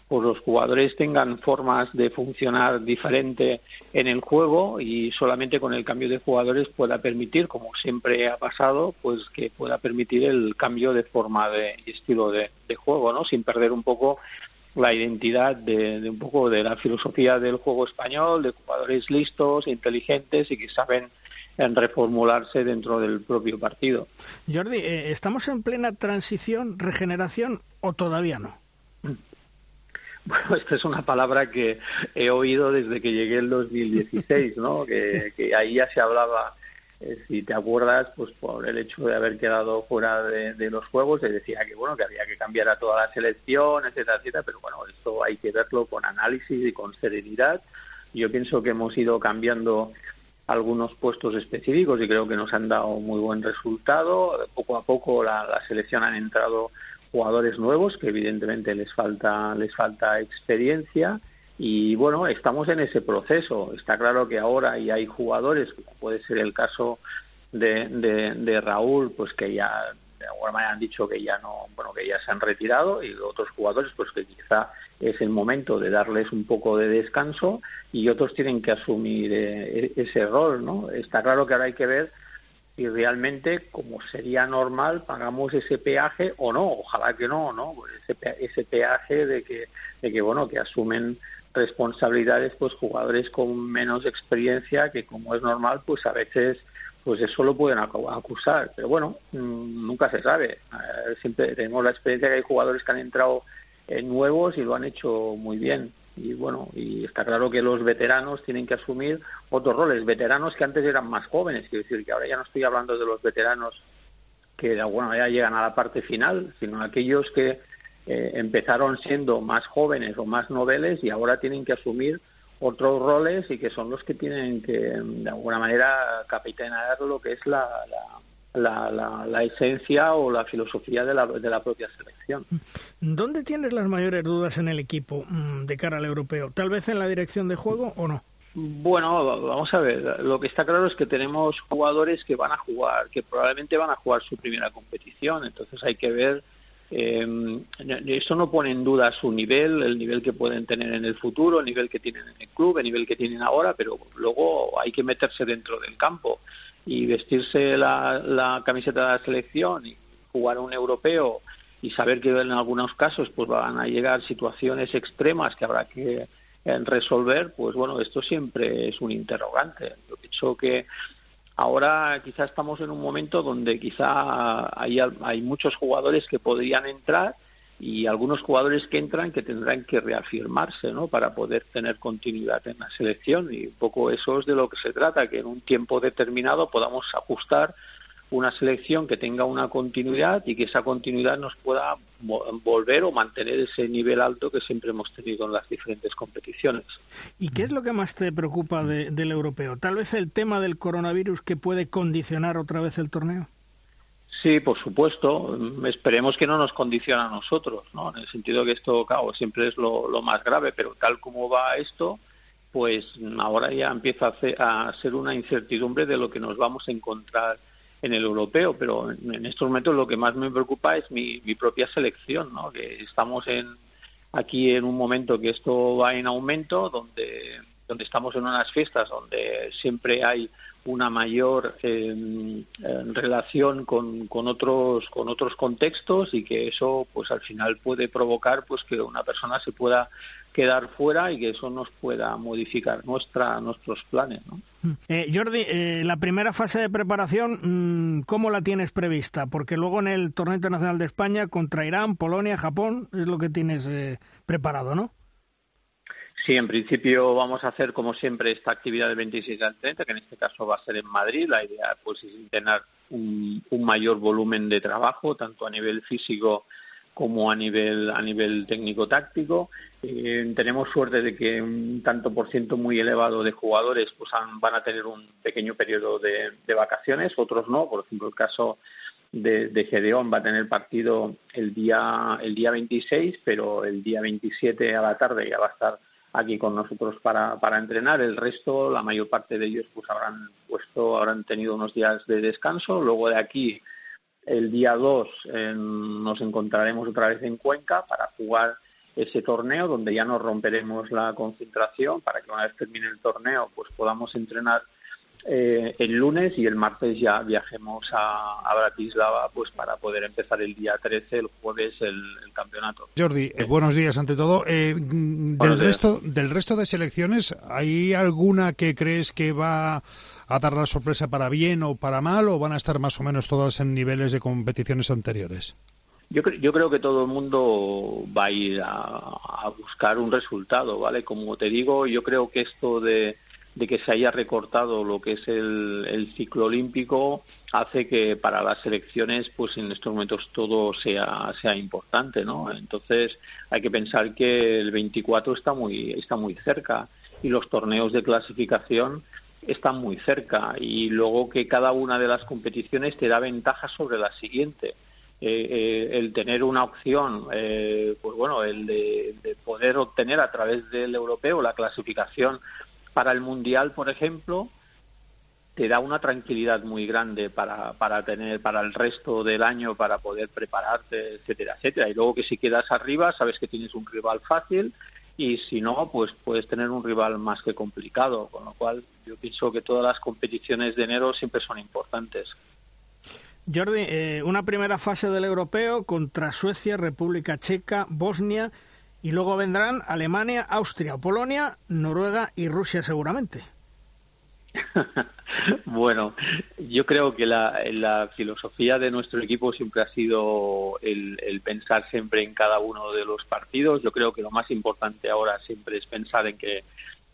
pues los jugadores tengan formas de funcionar diferente en el juego y solamente con el cambio de jugadores pueda permitir, como siempre ha pasado, pues que pueda permitir el cambio de forma de estilo de, juego, ¿no? Sin perder un poco la identidad de, un poco de la filosofía del juego español, de jugadores listos, inteligentes y que saben en reformularse dentro del propio partido. Jordi, eh, ¿estamos en plena transición, regeneración o todavía no? Bueno, esta es una palabra que he oído desde que llegué en 2016, ¿no? [LAUGHS] que, que ahí ya se hablaba, eh, si te acuerdas, pues por el hecho de haber quedado fuera de, los juegos, se decía que bueno que había que cambiar a toda la selección, etcétera, etcétera, pero bueno, esto hay que verlo con análisis y con serenidad. Yo pienso que hemos ido cambiando algunos puestos específicos y creo que nos han dado muy buen resultado. Poco a poco la, la selección han entrado jugadores nuevos que evidentemente les falta les falta experiencia y bueno estamos en ese proceso. Está claro que ahora ya hay jugadores como puede ser el caso de, de, Raúl pues que ya de alguna han dicho que ya no bueno que ya se han retirado y otros jugadores pues que quizá es el momento de darles un poco de descanso y otros tienen que asumir eh, ese rol no está claro que ahora hay que ver y realmente, como sería normal, pagamos ese peaje o no, ojalá que no, ¿no? Pues ese, ese peaje de que, de que, bueno, que asumen responsabilidades pues jugadores con menos experiencia que como es normal pues a veces pues eso lo pueden acusar. Pero bueno mm, nunca se sabe. Eh, siempre tenemos la experiencia que hay jugadores que han entrado nuevos y lo han hecho muy bien y bueno, y está claro que los veteranos tienen que asumir otros roles, veteranos que antes eran más jóvenes, quiero decir que ahora ya no estoy hablando de los veteranos que de alguna manera llegan a la parte final, sino aquellos que eh, empezaron siendo más jóvenes o más noveles y ahora tienen que asumir otros roles y que son los que tienen que de alguna manera capitanear lo que es la, la, la, esencia o la filosofía de la, de la propia selección. ¿Dónde tienes las mayores dudas en el equipo mm, de cara al europeo? ¿Tal vez en la dirección de juego o no? Bueno, vamos a ver. Lo que está claro es que tenemos jugadores que van a jugar, que probablemente van a jugar su primera competición. Entonces hay que ver. Eh, eso no pone en duda su nivel, el nivel que pueden tener en el futuro, el nivel que tienen en el club, el nivel que tienen ahora, pero luego hay que meterse dentro del campo y vestirse la, camiseta de la selección y jugar un europeo y saber que en algunos casos pues van a llegar situaciones extremas que habrá que eh, resolver, pues bueno, esto siempre es un interrogante. Yo pienso que ahora quizá estamos en un momento donde quizá hay, hay muchos jugadores que podrían entrar y algunos jugadores que entran que tendrán que reafirmarse ¿no? para poder tener continuidad en la selección y un poco eso es de lo que se trata, que en un tiempo determinado podamos ajustar una selección que tenga una continuidad y que esa continuidad nos pueda volver o mantener ese nivel alto que siempre hemos tenido en las diferentes competiciones. ¿Y qué es lo que más te preocupa del europeo? ¿Tal vez el tema del coronavirus que puede condicionar otra vez el torneo? Sí, por supuesto. Esperemos que no nos condicione a nosotros, ¿no? En el sentido que esto, claro, siempre es lo, más grave, pero tal como va esto, pues ahora ya empieza a, ser una incertidumbre de lo que nos vamos a encontrar en el europeo, pero en, estos momentos lo que más me preocupa es mi, mi propia selección, ¿no? Que estamos en, aquí en un momento que esto va en aumento, donde, donde estamos en unas fiestas donde siempre hay una mayor em, relación con, con, otros con otros contextos y que eso pues al final puede provocar pues que una persona se pueda quedar fuera y que eso nos pueda modificar nuestra nuestros planes ¿no? Mm. Eh, Jordi eh, la primera fase de preparación mm, cómo la tienes prevista porque luego en el torneo internacional de España contra Irán Polonia Japón es lo que tienes eh, preparado no Sí, en principio vamos a hacer como siempre esta actividad del 26 al 30, que en este caso va a ser en Madrid. La idea pues es tener un, mayor volumen de trabajo, tanto a nivel físico como a nivel a nivel técnico táctico eh, tenemos suerte de que un tanto por ciento muy elevado de jugadores pues van a tener un pequeño periodo de, vacaciones otros no por ejemplo el caso de, de, Gedeón va a tener partido el día el día 26 pero el día 27 a la tarde ya va a estar aquí con nosotros para, para entrenar. El resto, la mayor parte de ellos, pues habrán puesto, habrán tenido unos días de descanso. Luego de aquí El día 2 nos encontraremos otra vez en Cuenca para jugar ese torneo donde ya nos romperemos la concentración para que una vez termine el torneo pues podamos entrenar eh, el lunes y el martes ya viajemos a, Bratislava pues para poder empezar el día 13, el jueves, el, campeonato. Jordi, eh, buenos días ante todo. Eh, del, resto, del resto de selecciones, ¿hay alguna que crees que va a dar la sorpresa para bien o para mal o van a estar más o menos todas en niveles de competiciones anteriores? Yo, yo creo que todo el mundo va a ir a buscar un resultado, ¿vale? Como te digo, yo creo que esto de de que se haya recortado lo que es el, ciclo olímpico hace que para las selecciones pues en estos momentos todo sea sea importante no entonces hay que pensar que el 24 está muy está muy cerca y los torneos de clasificación están muy cerca y luego que cada una de las competiciones te da ventaja sobre la siguiente. Eh, eh, el tener una opción, eh, pues bueno, el de, poder obtener a través del europeo la clasificación para el Mundial, por ejemplo, te da una tranquilidad muy grande para, para tener para el resto del año para poder prepararte, etcétera, etcétera. Y luego que si quedas arriba, sabes que tienes un rival fácil y si no, pues puedes tener un rival más que complicado. Con lo cual, yo pienso que todas las competiciones de enero siempre son importantes. Jordi, eh, una primera fase del europeo contra Suecia, República Checa, Bosnia y luego vendrán Alemania, Austria, Polonia, Noruega y Rusia seguramente. [LAUGHS] bueno, yo creo que la, filosofía de nuestro equipo siempre ha sido el, pensar siempre en cada uno de los partidos. Yo creo que lo más importante ahora siempre es pensar en que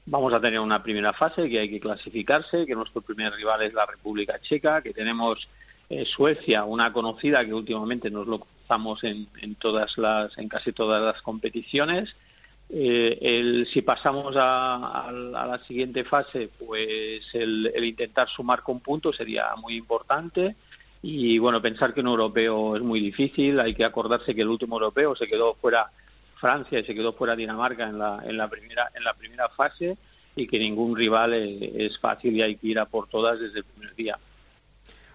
vamos a tener una primera fase, que hay que clasificarse, que nuestro primer rival es la República Checa, que tenemos eh, Suecia, una conocida que últimamente nos lo estamos en, en todas las, en casi todas las competiciones. Eh, el, si pasamos a, la siguiente fase, pues el, el, intentar sumar con puntos sería muy importante. Y bueno, pensar que un europeo es muy difícil. Hay que acordarse que el último europeo se quedó fuera Francia y se quedó fuera Dinamarca en la, en la primera en la primera fase y que ningún rival es, es fácil y hay que ir a por todas desde el primer día.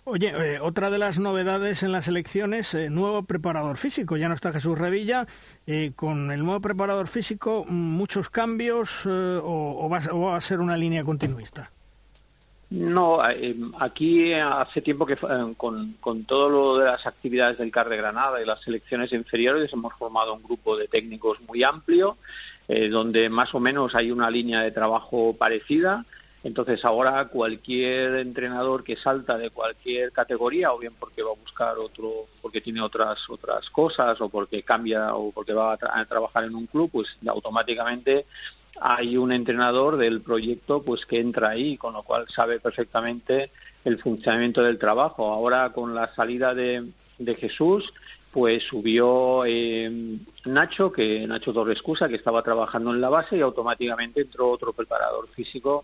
Oye, eh, otra de las novedades en las elecciones, eh, nuevo preparador físico. Ya no está Jesús Revilla. Eh, con el nuevo preparador físico, ¿muchos cambios o, va, a ser una línea continuista? No, aquí hace tiempo que con, con, todo lo de las actividades del CAR de Granada y las selecciones inferiores hemos formado un grupo de técnicos muy amplio, donde más o menos hay una línea de trabajo parecida entonces ahora cualquier entrenador que salta de cualquier categoría, o bien porque va a buscar otro, porque tiene otras otras cosas, o porque cambia, o porque va a, trabajar en un club, pues automáticamente hay un entrenador del proyecto pues que entra ahí, con lo cual sabe perfectamente el funcionamiento del trabajo. Ahora con la salida de, de Jesús, pues subió eh, Nacho, que Nacho Torrescusa, que estaba trabajando en la base, y automáticamente entró otro preparador físico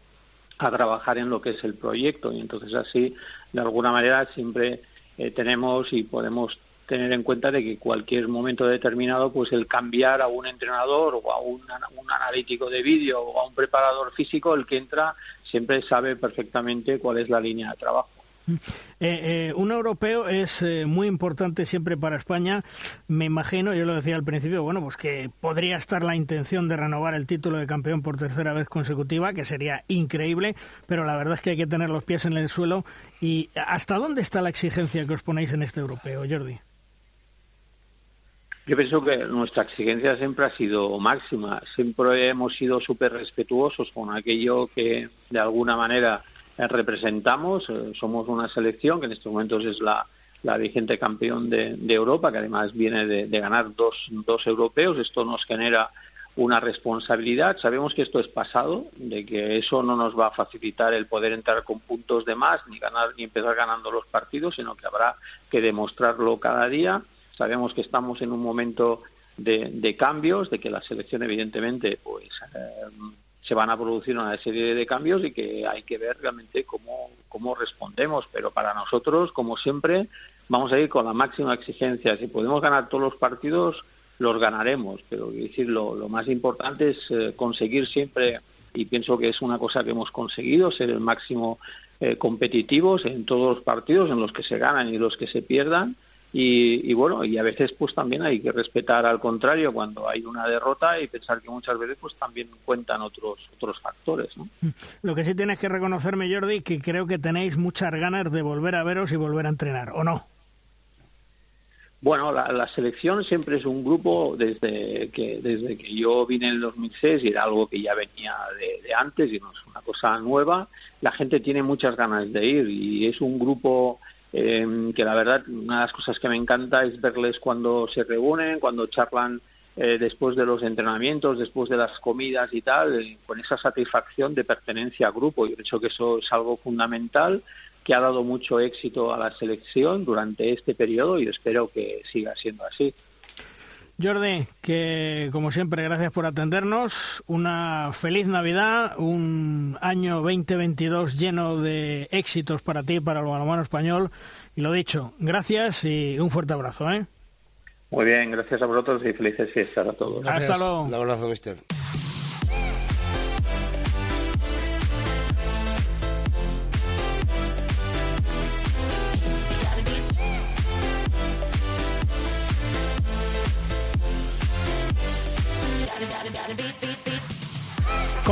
a trabajar en lo que es el proyecto. Y entonces así de alguna manera siempre eh, tenemos y podemos tener en cuenta de que cualquier momento determinado pues el cambiar a un entrenador o a un, un analítico de vídeo o a un preparador físico el que entra siempre sabe perfectamente cuál es la línea de trabajo eh, eh, un europeo es eh, muy importante siempre para España. Me imagino, yo lo decía al principio, bueno, pues que podría estar la intención de renovar el título de campeón por tercera vez consecutiva, que sería increíble, pero la verdad es que hay que tener los pies en el suelo. ¿Y hasta dónde está la exigencia que os ponéis en este europeo, Jordi? Yo pienso que nuestra exigencia siempre ha sido máxima. Siempre hemos sido súper respetuosos con aquello que de alguna manera representamos, eh, somos una selección que en estos momentos es la, la vigente campeón de, Europa, que además viene de, ganar dos, dos europeos. Esto nos genera una responsabilidad. Sabemos que esto es pasado, de que eso no nos va a facilitar el poder entrar con puntos de más, ni ganar, ni empezar ganando los partidos, sino que habrá que demostrarlo cada día. Sabemos que estamos en un momento de, de cambios, de que la selección evidentemente pues eh, se van a producir una serie de cambios y que hay que ver realmente cómo, cómo respondemos. Pero para nosotros, como siempre, vamos a ir con la máxima exigencia. Si podemos ganar todos los partidos, los ganaremos. Pero decir, lo, más importante es eh, conseguir siempre, y pienso que es una cosa que hemos conseguido, ser el máximo eh, competitivos en todos los partidos, en los que se ganan y los que se pierdan. Y, y, bueno, y a veces pues también hay que respetar al contrario cuando hay una derrota y pensar que muchas veces pues también cuentan otros otros factores. ¿no? Lo que sí tienes que reconocerme, Jordi, que creo que tenéis muchas ganas de volver a veros y volver a entrenar, ¿o no? Bueno, la, la, selección siempre es un grupo desde que desde que yo vine en el 2006 y era algo que ya venía de, de, antes y no es una cosa nueva. La gente tiene muchas ganas de ir y es un grupo eh, que la verdad una de las cosas que me encanta es verles cuando se reúnen, cuando charlan eh, después de los entrenamientos, después de las comidas y tal, eh, con esa satisfacción de pertenencia al grupo. Yo creo que eso es algo fundamental que ha dado mucho éxito a la selección durante este periodo y espero que siga siendo así. Jordi, que como siempre, gracias por atendernos. Una feliz Navidad, un año 2022 lleno de éxitos para ti, para el balonmano español. Y lo dicho, gracias y un fuerte abrazo. ¿eh? Muy bien, gracias a vosotros y felices fiestas a todos. Gracias. Hasta luego. Un abrazo, mister.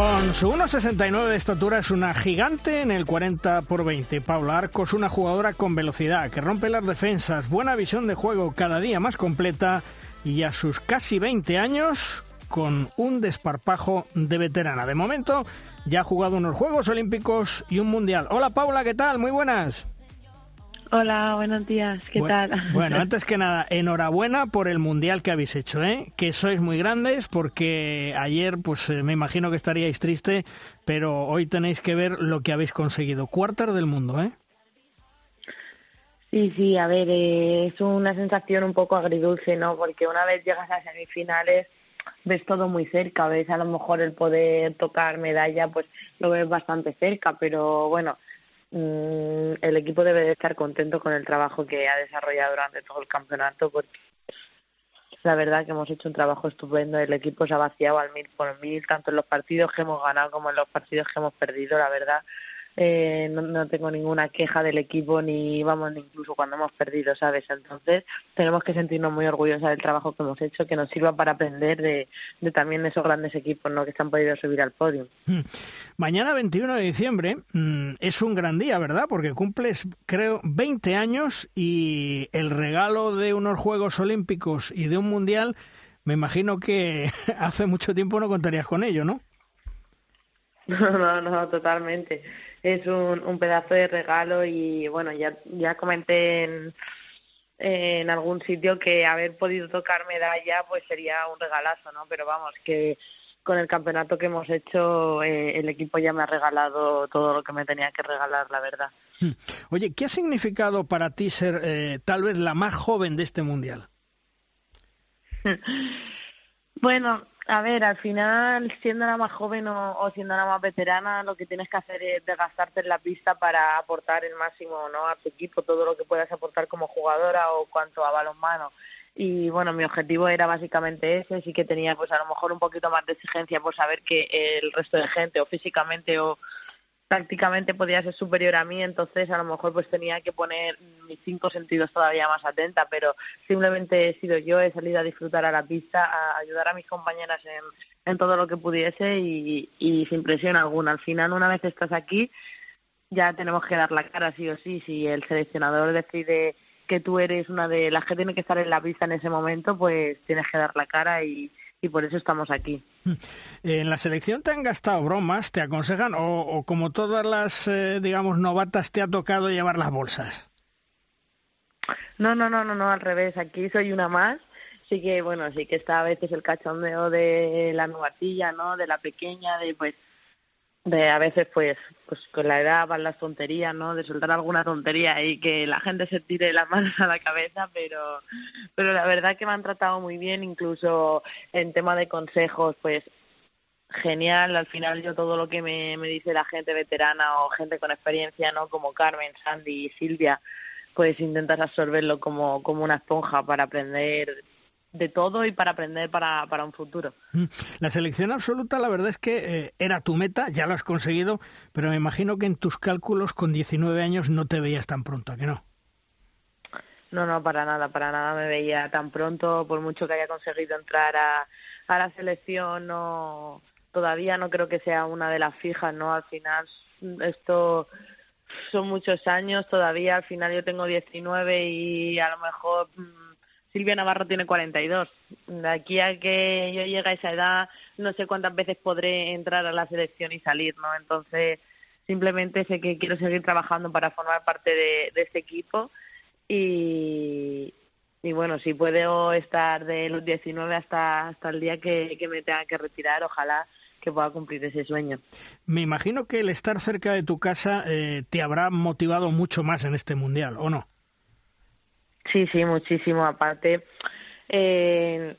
Con su 1,69 de estatura es una gigante en el 40 por 20. Paula Arcos, una jugadora con velocidad que rompe las defensas, buena visión de juego, cada día más completa y a sus casi 20 años con un desparpajo de veterana. De momento ya ha jugado unos Juegos Olímpicos y un Mundial. Hola Paula, ¿qué tal? Muy buenas. Hola, buenos días, ¿qué bueno, tal? [LAUGHS] Bueno, antes que nada, enhorabuena por el mundial que habéis hecho, ¿eh? Que sois muy grandes porque ayer, pues eh, me imagino que estaríais triste, pero hoy tenéis que ver lo que habéis conseguido. Cuartas del mundo, ¿eh? Sí, sí, a ver, eh, es una sensación un poco agridulce, ¿no? Porque una vez llegas a semifinales ves todo muy cerca, ves a lo mejor el poder tocar medalla, pues lo ves bastante cerca, pero bueno, Mm, el equipo debe de estar contento con el trabajo que ha desarrollado durante todo el campeonato porque la verdad que hemos hecho un trabajo estupendo. El equipo se ha vaciado al mil por mil tanto en los partidos que hemos ganado como en los partidos que hemos perdido la verdad eh, no, no, tengo ninguna queja del equipo ni vamos ni incluso cuando hemos perdido sabes entonces tenemos que sentirnos muy orgullosos del trabajo que hemos hecho que nos sirva para aprender de, de también esos grandes equipos no que se han podido subir al podio. Mañana 21 de diciembre mmm, es un gran día verdad porque cumples creo 20 años y el regalo de unos Juegos Olímpicos y de un mundial me imagino que [LAUGHS] hace mucho tiempo no contarías con ello no [LAUGHS] no, no, no, totalmente es un, un pedazo de regalo y bueno, ya, ya comenté en, en algún sitio que haber podido tocar medalla pues sería un regalazo, ¿no? Pero vamos, que con el campeonato que hemos hecho eh, el equipo ya me ha regalado todo lo que me tenía que regalar, la verdad. Oye, ¿qué ha significado para ti ser eh, tal vez la más joven de este mundial? [LAUGHS] bueno, a ver, al final, siendo la más joven o, siendo la más veterana, lo que tienes que hacer es desgastarte en la pista para aportar el máximo ¿no? a tu equipo, todo lo que puedas aportar como jugadora o cuanto a balonmano. Y bueno, mi objetivo era básicamente ese, sí que tenía pues a lo mejor un poquito más de exigencia por saber que el resto de gente o físicamente o prácticamente podía ser superior a mí, entonces a lo mejor pues tenía que poner mis cinco sentidos todavía más atenta, pero simplemente he sido yo, he salido a disfrutar a la pista, a ayudar a mis compañeras en, todo lo que pudiese y, y sin presión alguna. Al final, una vez estás aquí, ya tenemos que dar la cara sí o sí. Si el seleccionador decide que tú eres una de las que tiene que estar en la pista en ese momento, pues tienes que dar la cara y, y por eso estamos aquí. [LAUGHS] En la selección te han gastado bromas, te aconsejan o, o como todas las, eh, digamos, novatas te ha tocado llevar las bolsas. No, no, no, no, no, al revés. Aquí soy una más. Sí que, bueno, sí que está a veces el cachondeo de la novatilla, ¿no? De la pequeña, de pues de a veces pues pues con la edad van las tonterías no de soltar alguna tontería y que la gente se tire las manos a la cabeza pero pero la verdad que me han tratado muy bien incluso en tema de consejos pues genial. Al final yo todo lo que me, me dice la gente veterana o gente con experiencia no como Carmen Sandy y Silvia pues intentas absorberlo como como una esponja para aprender de todo y para aprender para, para un futuro. Mm. La selección absoluta, la verdad es que eh, era tu meta, ya lo has conseguido, pero me imagino que en tus cálculos con 19 años no te veías tan pronto, ¿a que no? No, no, para nada, para nada me veía tan pronto, por mucho que haya conseguido entrar a, a la selección, no, todavía no creo que sea una de las fijas, ¿no? Al final, esto son muchos años, todavía al final yo tengo 19 y a lo mejor mm, Silvia Navarro tiene 42. De aquí a que yo llegue a esa edad, no sé cuántas veces podré entrar a la selección y salir, ¿no? Entonces, simplemente sé que quiero seguir trabajando para formar parte de, este equipo y, y bueno, si puedo estar de los 19 hasta, hasta el día que, que me tenga que retirar, ojalá que pueda cumplir ese sueño. Me imagino que el estar cerca de tu casa eh, te habrá motivado mucho más en este mundial, ¿o no? Sí, sí, muchísimo. Aparte, eh,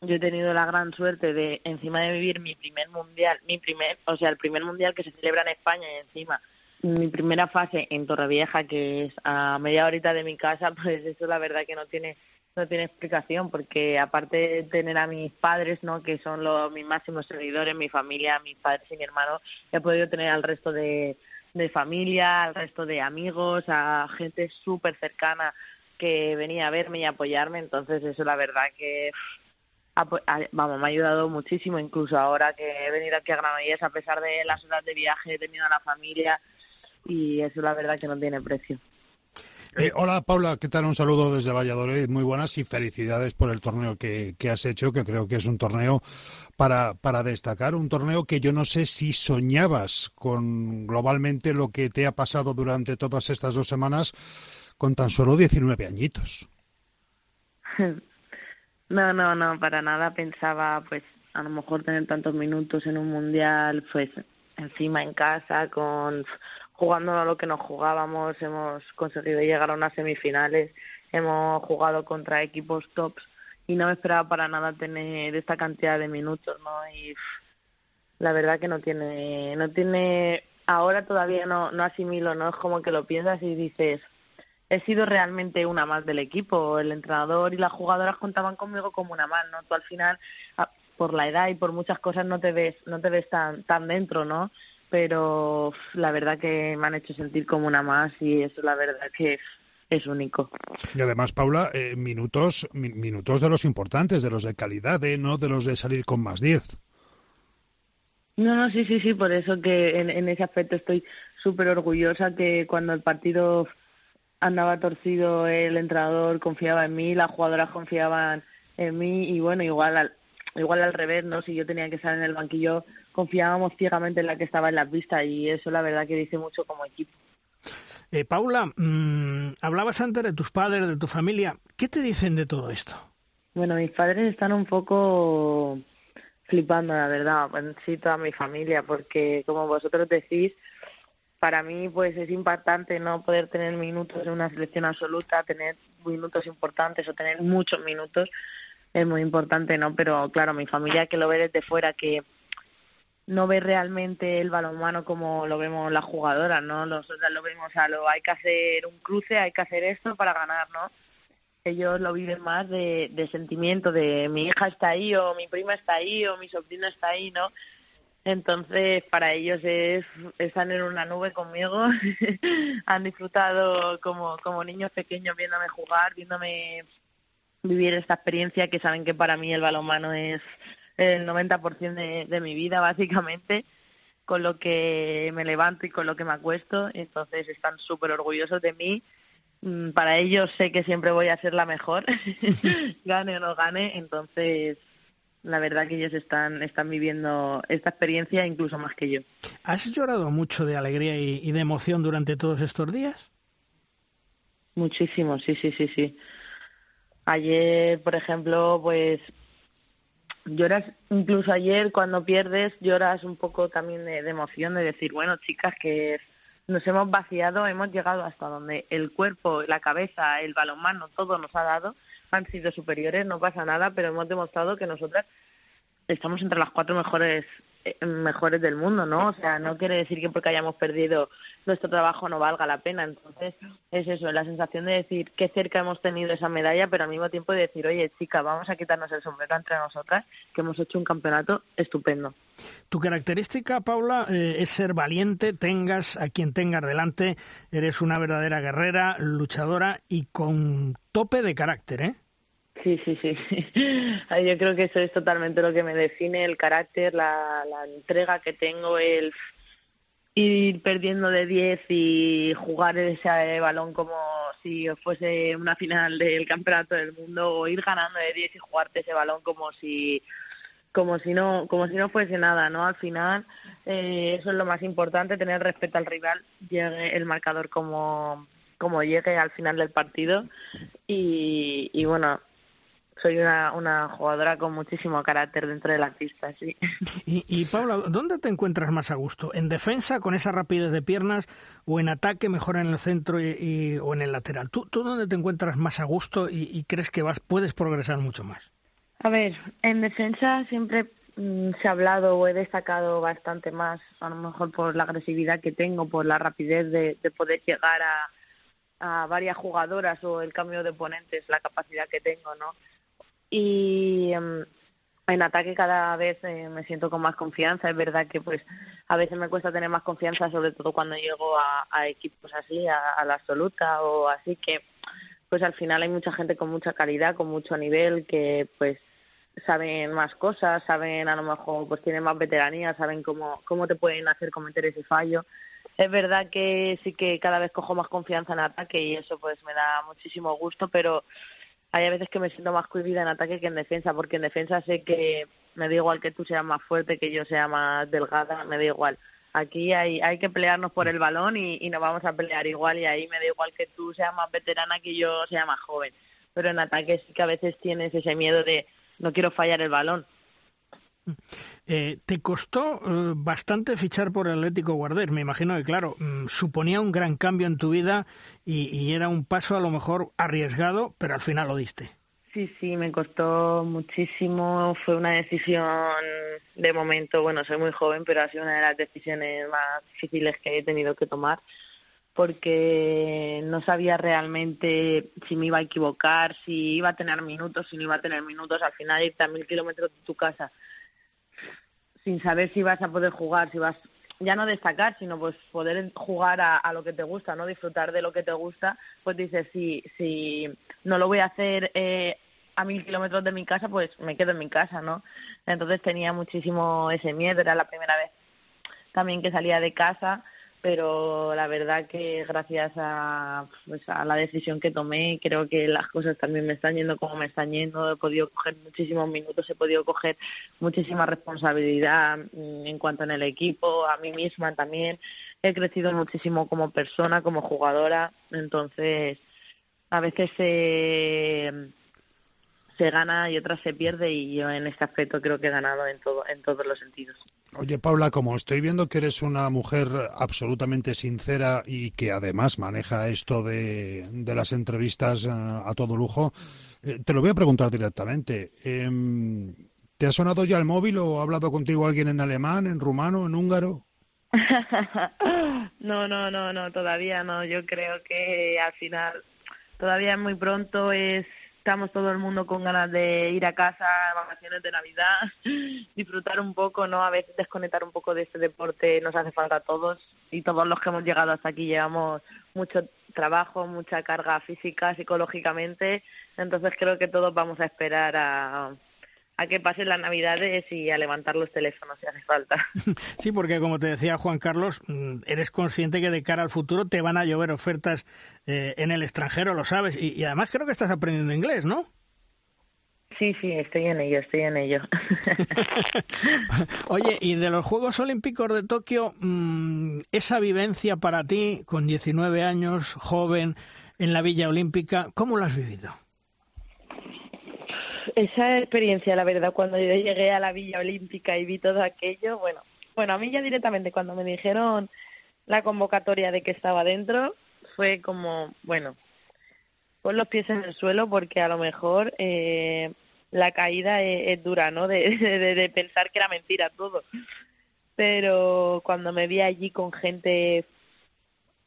yo he tenido la gran suerte de, encima de vivir mi primer mundial, mi primer, o sea, el primer mundial que se celebra en España y encima mi primera fase en Torrevieja, que es a media horita de mi casa, [LAUGHS] pues eso la verdad que no tiene no tiene explicación porque aparte de tener a mis padres, ¿no? que son los mis máximos seguidores, mi familia, mis padres y mi hermano, he podido tener al resto de, de familia, al resto de amigos, a gente súper cercana que venía a verme y apoyarme, entonces eso la verdad que vamos, me ha ayudado muchísimo, incluso ahora que he venido aquí a Granollers, a pesar de las horas de viaje, he tenido a la familia, y eso la verdad que no tiene precio. Eh, hola Paula, ¿qué tal? Un saludo desde Valladolid, muy buenas y felicidades por el torneo que, que, has hecho, que creo que es un torneo para, para destacar, un torneo que yo no sé si soñabas con globalmente lo que te ha pasado durante todas estas dos semanas con tan solo 19 añitos. [LAUGHS] No, no, no, para nada pensaba pues a lo mejor tener tantos minutos en un mundial, pues encima en casa, con jugando a lo que nos jugábamos, hemos conseguido llegar a unas semifinales, hemos jugado contra equipos tops y no me esperaba para nada tener esta cantidad de minutos, ¿no? Y la verdad que no tiene, no tiene, ahora todavía no, no asimilo, ¿no? Es como que lo piensas y dices, he sido realmente una más del equipo, el entrenador y las jugadoras contaban conmigo como una más, ¿no? Tú al final, por la edad y por muchas cosas no te ves, no te ves tan, tan dentro, ¿no? pero la verdad que me han hecho sentir como una más y eso la verdad que es, único. Y además, Paula, eh, minutos, minutos de los importantes, de los de calidad, ¿eh? no de los de salir con más 10. No, no, sí, sí, sí, por eso que en, en ese aspecto estoy súper orgullosa que cuando el partido andaba torcido el entrenador confiaba en mí, las jugadoras confiaban en mí y bueno, igual al, igual al revés, ¿no? Si yo tenía que estar en el banquillo confiábamos ciegamente en la que estaba en las vistas y eso la verdad que dice mucho como equipo. Eh, Paula, mmm, hablabas antes de tus padres, de tu familia. ¿Qué te dicen de todo esto? Bueno, mis padres están un poco flipando, la verdad. sí, toda mi familia, porque como vosotros decís, para mí pues es impactante no poder tener minutos en una selección absoluta, tener minutos importantes o tener muchos minutos es muy importante, ¿no? Pero claro, mi familia que lo ve desde fuera, que no ve realmente el balonmano como lo vemos las jugadoras, ¿no? Nosotras lo vemos a lo hay que hacer un cruce, hay que hacer esto para ganar, ¿no? Ellos lo viven más de, de sentimiento, de mi hija está ahí o mi prima está ahí o mi sobrina está ahí, ¿no? Entonces, para ellos es están en una nube conmigo, [LAUGHS] han disfrutado como, como niños pequeños viéndome jugar, viéndome vivir esta experiencia que saben que para mí el balonmano es el 90% de, de mi vida, básicamente, con lo que me levanto y con lo que me acuesto. Entonces están súper orgullosos de mí. Mm, para ellos sé que siempre voy a ser la mejor, [LAUGHS] [LAUGHS] gane o no gane. Entonces, la verdad que ellos están, están viviendo esta experiencia incluso más que yo. ¿Has llorado mucho de alegría y, y de emoción durante todos estos días? Muchísimo, sí, sí, sí, sí. Ayer, por ejemplo, pues lloras incluso ayer cuando pierdes lloras un poco también de, emoción de decir bueno chicas que nos hemos vaciado hemos llegado hasta donde el cuerpo la cabeza el balonmano todo nos ha dado han sido superiores no pasa nada pero hemos demostrado que nosotras estamos entre las cuatro mejores eh, mejores del mundo, ¿no? O sea, no quiere decir que porque hayamos perdido nuestro trabajo no valga la pena. Entonces, es eso, la sensación de decir qué cerca hemos tenido esa medalla, pero al mismo tiempo de decir, oye, chica, vamos a quitarnos el sombrero entre nosotras, que hemos hecho un campeonato estupendo. Tu característica, Paula, eh, es ser valiente, tengas a quien tengas delante, eres una verdadera guerrera, luchadora y con tope de carácter, ¿eh? Sí, sí, sí. [LAUGHS] Yo creo que eso es totalmente lo que me define, el carácter, la, entrega que tengo, el ir perdiendo de 10 y jugar ese balón como si fuese una final del campeonato del mundo o ir ganando de 10 y jugarte ese balón como si como si no como si no fuese nada no al final eh, eso es lo más importante tener respeto al rival llegue el marcador como como llegue al final del partido y, y bueno soy una, una jugadora con muchísimo carácter dentro de la pista, sí. [LAUGHS] Y, y Paula, ¿dónde te encuentras más a gusto? ¿En defensa con esa rapidez de piernas o en ataque mejor en el centro y, o en el lateral? ¿Tú, ¿Tú dónde te encuentras más a gusto y, crees que vas puedes progresar mucho más? A ver, en defensa siempre mm, se ha hablado o he destacado bastante más, a lo mejor por la agresividad que tengo, por la rapidez de, de poder llegar a, a varias jugadoras o el cambio de oponentes, la capacidad que tengo, ¿no? Y em, en ataque cada vez eh, me siento con más confianza. Es verdad que pues a veces me cuesta tener más confianza, sobre todo cuando llego a, equipos así, a, la absoluta o así que pues al final hay mucha gente con mucha calidad, con mucho nivel que pues saben más cosas, saben a lo mejor pues tienen más veteranía, saben cómo cómo te pueden hacer cometer ese fallo. Es verdad que sí que cada vez cojo más confianza en ataque y eso pues me da muchísimo gusto, pero hay veces que me siento más cohibida en ataque que en defensa, porque en defensa sé que me da igual que tú seas más fuerte, que yo sea más delgada, me da igual. Aquí hay, hay que pelearnos por el balón y, y nos vamos a pelear igual y ahí me da igual que tú seas más veterana que yo sea más joven. Pero en ataque sí que a veces tienes ese miedo de no quiero fallar el balón. Eh, ¿Te costó eh, bastante fichar por el Atlético Guarder? Me imagino que, claro, mm, suponía un gran cambio en tu vida y, era un paso a lo mejor arriesgado, pero al final lo diste. Sí, sí, me costó muchísimo. Fue una decisión de momento, bueno, soy muy joven, pero ha sido una de las decisiones más difíciles que he tenido que tomar porque no sabía realmente si me iba a equivocar, si iba a tener minutos, si no iba a tener minutos. Al final irte a mil kilómetros de tu casa sin saber si vas a poder jugar, si vas ya no destacar, sino pues poder jugar a, lo que te gusta, no disfrutar de lo que te gusta, pues dices, si, si no lo voy a hacer eh, a mil kilómetros de mi casa, pues me quedo en mi casa, ¿no? Entonces tenía muchísimo ese miedo, era la primera vez también que salía de casa pero la verdad que gracias a, pues a la decisión que tomé creo que las cosas también me están yendo como me están yendo. He podido coger muchísimos minutos he podido coger muchísima responsabilidad mm, en cuanto en el equipo a mí misma también. He crecido muchísimo como persona como jugadora entonces a veces se se gana y otras se pierde y yo en este aspecto creo que he ganado en todo en todos los sentidos Oye, Paula, como estoy viendo que eres una mujer absolutamente sincera y que además maneja esto de, las entrevistas eh, a, todo lujo, eh, te lo voy a preguntar directamente. Em, ¿Te ha sonado ya el móvil o ha hablado contigo alguien en alemán, en rumano, en húngaro? [LAUGHS] no, no, no, no, todavía no. Yo creo que al final todavía es muy pronto, es estamos todo el mundo con ganas de ir a casa, vacaciones de Navidad, [LAUGHS] disfrutar un poco, ¿no? A veces desconectar un poco de este deporte nos hace falta a todos y todos los que hemos llegado hasta aquí llevamos mucho trabajo, mucha carga física, psicológicamente, entonces creo que todos vamos a esperar a a que pasen las navidades y a levantar los teléfonos si hace falta. [LAUGHS] Sí, porque como te decía Juan Carlos, mm, eres consciente que de cara al futuro te van a llover ofertas eh, en el extranjero, lo sabes, y, además creo que estás aprendiendo inglés, ¿no? Sí, sí, estoy en ello, estoy en ello. [LAUGHS] Oye, y de los Juegos Olímpicos de Tokio, mm, esa vivencia para ti, con 19 años, joven, en la Villa Olímpica, ¿cómo lo has vivido? Esa experiencia, la verdad, cuando yo llegué a la Villa Olímpica y vi todo aquello, bueno, bueno, a mí ya directamente cuando me dijeron la convocatoria de que estaba dentro, fue como, bueno, pon los pies en el suelo porque a lo mejor eh, la caída es, dura, ¿no? [LAUGHS] De, de, pensar que era mentira todo. pero cuando me vi allí con gente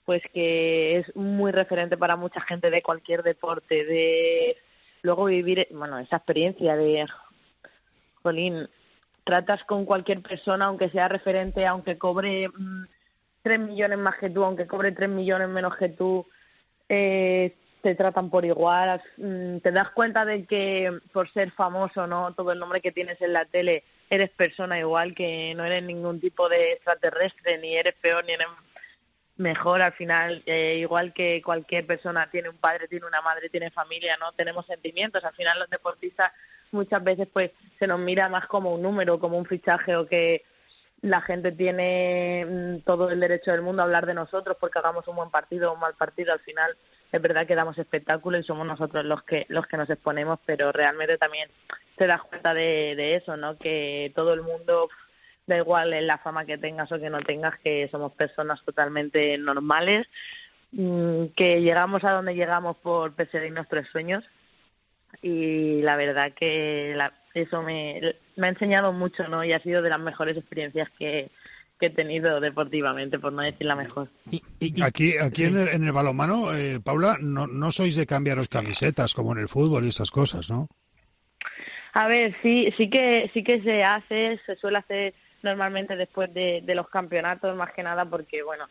pues que es muy referente para mucha gente de cualquier deporte, de luego vivir, bueno, esa experiencia de, jolín, tratas con cualquier persona, aunque sea referente, aunque cobre mm, tres millones más que tú, aunque cobre tres millones menos que tú, eh, te tratan por igual, mm, te das cuenta de que por ser famoso, no todo el nombre que tienes en la tele, eres persona igual, que no eres ningún tipo de extraterrestre, ni eres peor, ni eres mejor al final, eh, igual que cualquier persona tiene un padre, tiene una madre, tiene familia, ¿no? Tenemos sentimientos. Al final los deportistas muchas veces pues se nos mira más como un número, como un fichaje o que la gente tiene mm, todo el derecho del mundo a hablar de nosotros porque hagamos un buen partido o un mal partido. Al final es verdad que damos espectáculo y somos nosotros los que los que nos exponemos, pero realmente también te das cuenta de, de eso, ¿no? Que todo el mundo da igual en la fama que tengas o que no tengas, que somos personas totalmente normales, mm, que llegamos a donde llegamos por perseguir nuestros sueños y la verdad que eso me, me ha enseñado mucho, ¿no? Y ha sido de las mejores experiencias que, que he tenido deportivamente, por no decir la mejor. Aquí, aquí en, el, en el balonmano, eh, Paula, no, no sois de cambiaros camisetas como en el fútbol y esas cosas, ¿no? A ver, sí, sí que sí que se hace, se suele hacer normalmente después de, de los campeonatos, más que nada porque, bueno,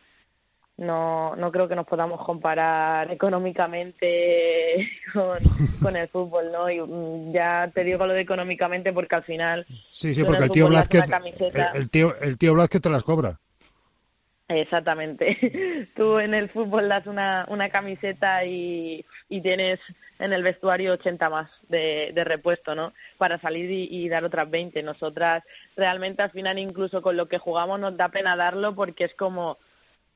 no, no creo que nos podamos comparar económicamente [LAUGHS] con, con el fútbol, ¿no? Y mm, ya te digo lo de económicamente porque al final... Sí, sí, porque el tío, Blázquez, el, tío, el tío Blázquez te las cobra. Exactamente. [LAUGHS] Tú en el fútbol das una, una camiseta y, y tienes en el vestuario 80 más de, de repuesto, ¿no? Para salir y, y, dar otras 20. Nosotras realmente al final incluso con lo que jugamos nos da pena darlo porque es como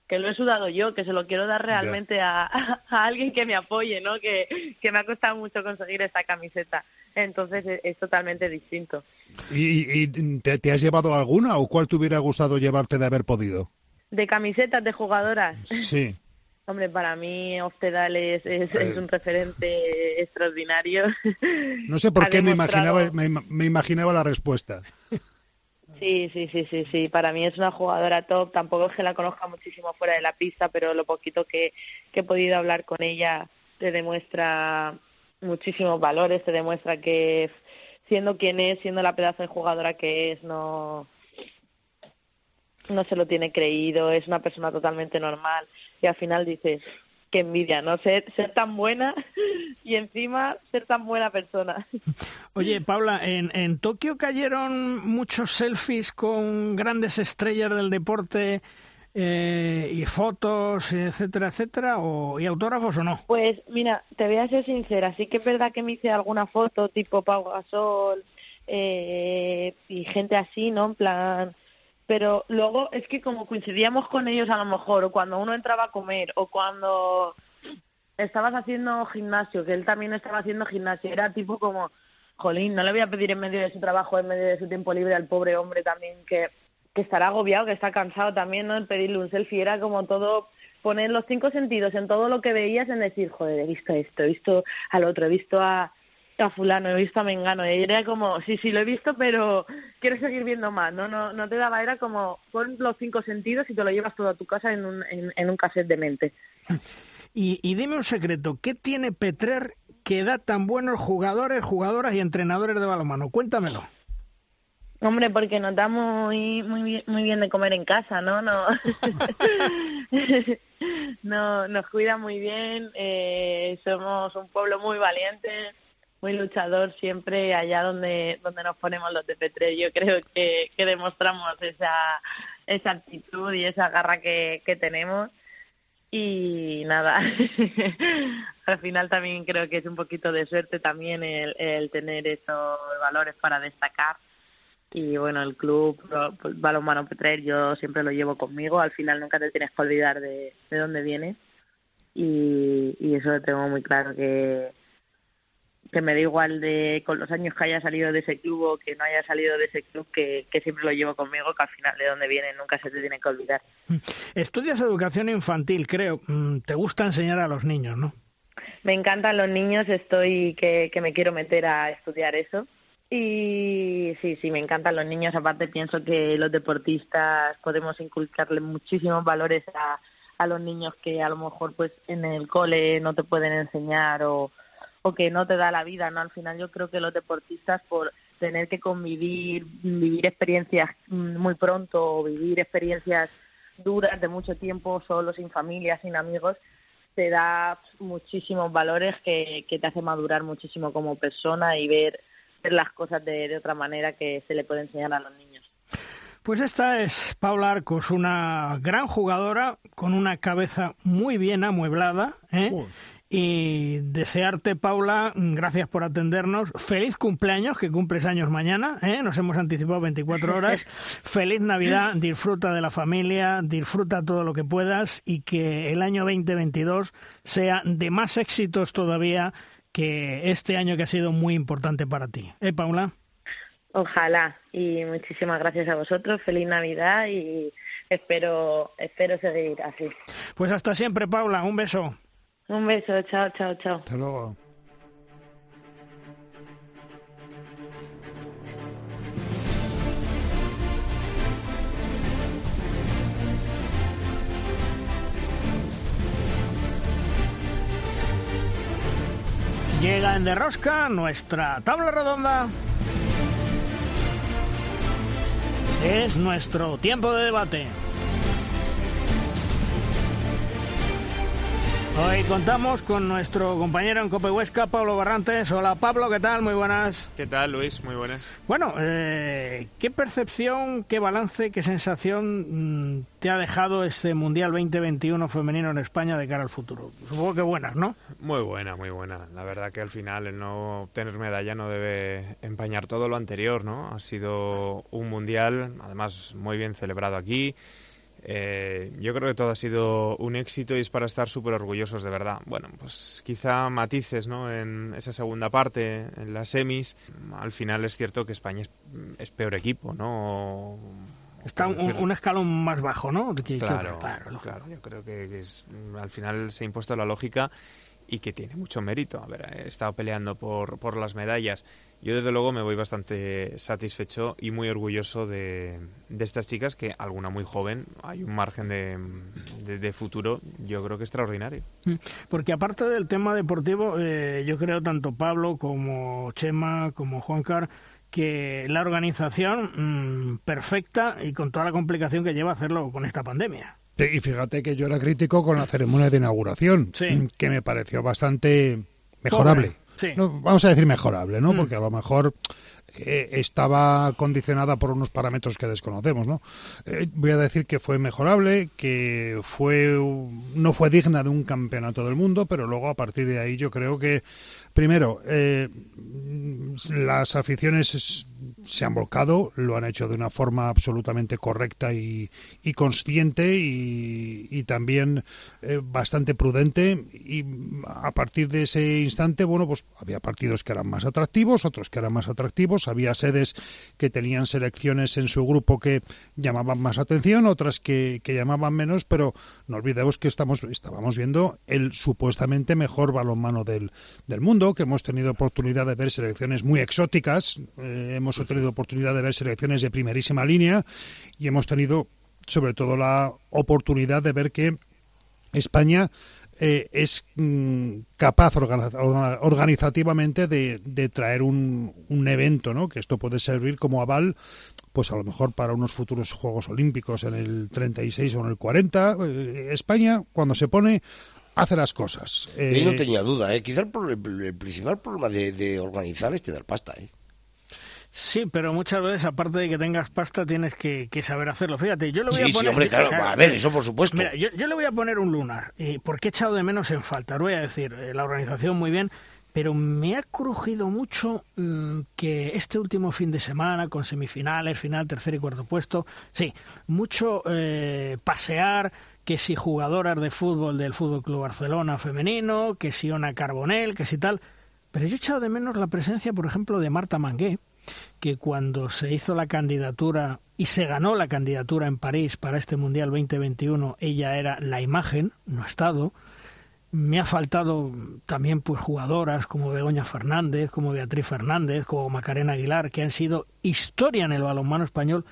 que lo he sudado yo, que se lo quiero dar realmente a, [LAUGHS] a, alguien que me apoye, ¿no? Que, que me ha costado mucho conseguir esta camiseta. Entonces es, es totalmente distinto. ¿Y, y te, te has llevado alguna o cuál te hubiera gustado llevarte de haber podido? De camisetas de jugadoras. Sí. [LAUGHS] Hombre, para mí Oftedal es, es, es, un referente extraordinario. No sé por qué me imaginaba, me, me, imaginaba la respuesta. Sí, sí, sí, sí, sí. Para mí es una jugadora top. Tampoco es que la conozca muchísimo fuera de la pista, pero lo poquito que, que he podido hablar con ella te demuestra muchísimos valores, te demuestra que siendo quien es, siendo la pedazo de jugadora que es, no no se lo tiene creído, es una persona totalmente normal y al final dices, qué envidia, ¿no? Ser, ser tan buena [LAUGHS] y encima ser tan buena persona. [LAUGHS] Oye, Paula, en, en Tokio cayeron muchos selfies con grandes estrellas del deporte eh, y fotos, etcétera, etcétera, o, y autógrafos o no? Pues mira, te voy a ser sincera, sí que es verdad que me hice alguna foto tipo Pau Gasol eh, y gente así, ¿no? En plan pero luego es que como coincidíamos con ellos a lo mejor, o cuando uno entraba a comer, o cuando estabas haciendo gimnasio, que él también estaba haciendo gimnasio, era tipo como, jolín, no le voy a pedir en medio de su trabajo, en medio de su tiempo libre al pobre hombre también que, que estará agobiado, que está cansado también, ¿no? En pedirle un selfie, era como todo poner los cinco sentidos en todo lo que veías en decir, joder, he visto esto, he visto al otro, he visto a, a fulano, he visto a Mengano, y era como, sí, sí, lo he visto, pero quiero seguir viendo más, ¿no? No, no te daba, era como, pon los cinco sentidos y te lo llevas todo a tu casa en un, en, en un cassette de mente. [LAUGHS] Y, y dime un secreto, ¿qué tiene Petrer que da tan buenos jugadores, jugadoras y entrenadores de balonmano? Cuéntamelo. Hombre, porque nos da muy, muy, bien, muy bien de comer en casa, ¿no? No, [LAUGHS] [LAUGHS] no nos cuida muy bien, eh, somos un pueblo muy valiente, muy luchador siempre allá donde donde nos ponemos los de Petre. Yo creo que, que demostramos esa esa actitud y esa garra que, que tenemos. Y nada [LAUGHS] al final también creo que es un poquito de suerte también el, el tener esos valores para destacar. Y bueno el club balonmano Petrer yo siempre lo llevo conmigo. Al final nunca te tienes que olvidar de, de dónde vienes. Y, y eso lo tengo muy claro que que me da igual de con los años que haya salido de ese club o que no haya salido de ese club, que, que siempre lo llevo conmigo, que al final de donde viene nunca se te tiene que olvidar. Estudias educación infantil, creo. Mm, ¿Te gusta enseñar a los niños, no? Me encantan los niños, estoy que, que me quiero meter a estudiar eso. Y sí, sí, me encantan los niños. Aparte, pienso que los deportistas podemos inculcarle muchísimos valores a, a los niños que a lo mejor pues en el cole no te pueden enseñar o, o que no te da la vida, ¿no? Al final yo creo que los deportistas por tener que convivir, vivir experiencias muy pronto o vivir experiencias duras de mucho tiempo solo, sin familia, sin amigos, te da muchísimos valores que, que te hace madurar muchísimo como persona y ver, ver las cosas de, de otra manera que se le puede enseñar a los niños. Pues esta es Paula Arcos, una gran jugadora con una cabeza muy bien amueblada. ¿eh? Y desearte, Paula, gracias por atendernos. Feliz cumpleaños, que cumples años mañana. ¿eh? Nos hemos anticipado 24 horas. [LAUGHS] Feliz Navidad, disfruta de la familia, disfruta todo lo que puedas y que el año 2022 sea de más éxitos todavía que este año que ha sido muy importante para ti. ¿Eh, Paula? Ojalá y muchísimas gracias a vosotros. Feliz Navidad y espero espero seguir así. Pues hasta siempre, Paula. Un beso. Un beso. Chao, chao, chao. Hasta luego. Llega en Derrosca nuestra tabla redonda. Es nuestro tiempo de debate. Hoy contamos con nuestro compañero en Cope Huesca, Pablo Barrantes. Hola Pablo, ¿qué tal? Muy buenas. ¿Qué tal Luis? Muy buenas. Bueno, eh, ¿qué percepción, qué balance, qué sensación mm, te ha dejado este Mundial 2021 femenino en España de cara al futuro? Supongo que buenas, ¿no? Muy buena, muy buena. La verdad que al final el no obtener medalla no debe empañar todo lo anterior, ¿no? Ha sido un Mundial, además muy bien celebrado aquí. Eh, yo creo que todo ha sido un éxito y es para estar súper orgullosos de verdad. Bueno, pues quizá matices ¿no? en esa segunda parte, en las semis. Al final es cierto que España es, es peor equipo, ¿no? Está un, un, escalón más bajo, ¿no? Que, claro, claro, claro, Yo creo que, que es, al final se ha impuesto la lógica y que tiene mucho mérito. He estado peleando por, por las medallas. Yo desde luego me voy bastante satisfecho y muy orgulloso de, de estas chicas que alguna muy joven, hay un margen de, de, de, futuro yo creo que extraordinario. Porque aparte del tema deportivo, eh, yo creo tanto Pablo como Chema como Juancar que la organización mmm, perfecta y con toda la complicación que lleva hacerlo con esta pandemia. Y fíjate que yo era crítico con la ceremonia de inauguración, sí. que me pareció bastante mejorable. Sí. No, vamos a decir mejorable, ¿no? Mm. Porque a lo mejor eh, estaba condicionada por unos parámetros que desconocemos, ¿no? Eh, voy a decir que fue mejorable, que fue no fue digna de un campeonato del mundo, pero luego a partir de ahí yo creo que primero eh, las aficiones se han volcado, lo han hecho de una forma absolutamente correcta y, consciente y, también eh, bastante prudente. Y a partir de ese instante, bueno, pues había partidos que eran más atractivos, otros que eran más atractivos, había sedes que tenían selecciones en su grupo que llamaban más atención, otras que, que llamaban menos, pero no olvidemos que estamos estábamos viendo el supuestamente mejor balonmano del, del mundo, que hemos tenido oportunidad de ver selecciones muy exóticas, eh, hemos tenido oportunidad de ver selecciones de primerísima línea y hemos tenido sobre todo la oportunidad de ver que España eh, es mm, capaz organiz organizativamente de, de traer un, un, evento, ¿no? Que esto puede servir como aval, pues a lo mejor para unos futuros Juegos Olímpicos en el 36 o en el 40. Eh, España, cuando se pone hace las cosas. Eh... Yo no tenía duda, ¿eh? Quizá el, el, el principal problema de, de, organizar es tener pasta, ¿eh? Sí, pero muchas veces, aparte de que tengas pasta, tienes que, que saber hacerlo. Fíjate, yo le voy sí, a poner... Sí, hombre, claro, a ver, eso por supuesto. Mira, yo, yo le voy a poner un lunar, eh, porque he echado de menos en falta. Voy a decir, eh, la organización muy bien, pero me ha crujido mucho mmm, que este último fin de semana, con semifinales, final, tercer y cuarto puesto, sí, mucho eh, pasear, que si jugadoras de fútbol del Fútbol Club Barcelona femenino, que si Ona Carbonell, que si tal. Pero yo he echado de menos la presencia, por ejemplo, de Marta Mangué, que cuando se hizo la candidatura y se ganó la candidatura en París para este Mundial 2021, ella era la imagen, no Estado, Me ha faltado también pues jugadoras como Begoña Fernández, como Beatriz Fernández, como Macarena Aguilar, que han sido historia en el balonmano español.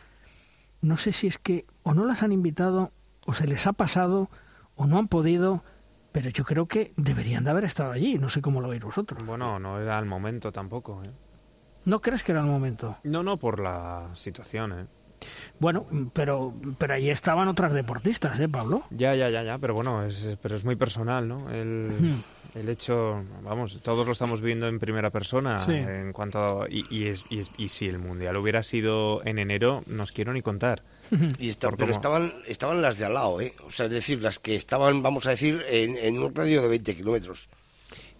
No sé si es que o no las han invitado, o se les ha pasado, o no han podido, pero yo creo que deberían de haber estado allí. No sé cómo lo veis vosotros. Bueno, no era el momento tampoco. ¿eh? ¿No crees que era el momento? No, no, por la situación. ¿eh? Bueno, pero pero ahí estaban otras deportistas, ¿eh, Pablo? Ya, ya, ya, ya, pero bueno, es, pero es muy personal, ¿no? El, el hecho, vamos, todos lo estamos viendo en primera persona Sí. en cuanto a- y, y, es, y, es- y si el mundial hubiera sido en enero, no os quiero ni contar. Y está- pero cómo- estaban, estaban las de al lado, ¿eh? O sea, es decir, las que estaban, vamos a decir, en, en un radio de 20 kilómetros.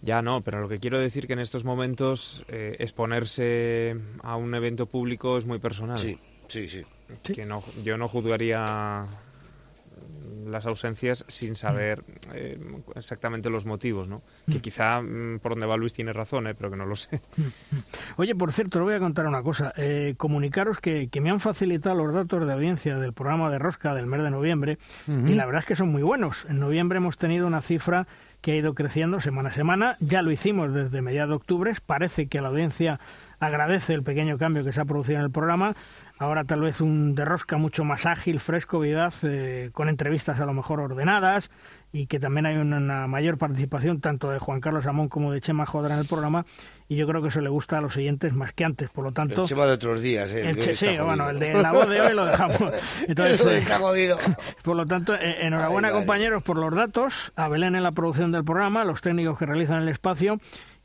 Ya no, pero lo que quiero decir que en estos momentos eh, exponerse a un evento público es muy personal. Sí, sí, sí. Que no, yo no juzgaría las ausencias sin saber eh, exactamente los motivos, ¿no? Que quizá mm, por donde va Luis tiene razón, ¿eh? pero que no lo sé. [LAUGHS] Oye, por cierto, le voy a contar una cosa. Eh, comunicaros que, que me han facilitado los datos de audiencia del programa de Rosca del mes de noviembre y la verdad es que son muy buenos. En noviembre hemos tenido una cifra que ha ido creciendo semana a semana. Ya lo hicimos desde mediados de octubre. Parece que la audiencia agradece el pequeño cambio que se ha producido en el programa. Ahora tal vez un de rosca mucho más ágil, fresco, vivaz, eh, con entrevistas a lo mejor ordenadas y que también hay una, mayor participación tanto de Juan Carlos Amón como de Chema Jodra en el programa y yo creo que eso le gusta a los oyentes más que antes. Por lo tanto, El Chema de otros días, ¿eh? el che- está sí, bueno, el de la voz de hoy lo dejamos. [LAUGHS] Entonces, Eso eh, está jodido. [LAUGHS] por lo tanto, eh, enhorabuena Ay, compañeros por los datos, a Belén en la producción del programa, a los técnicos que realizan el espacio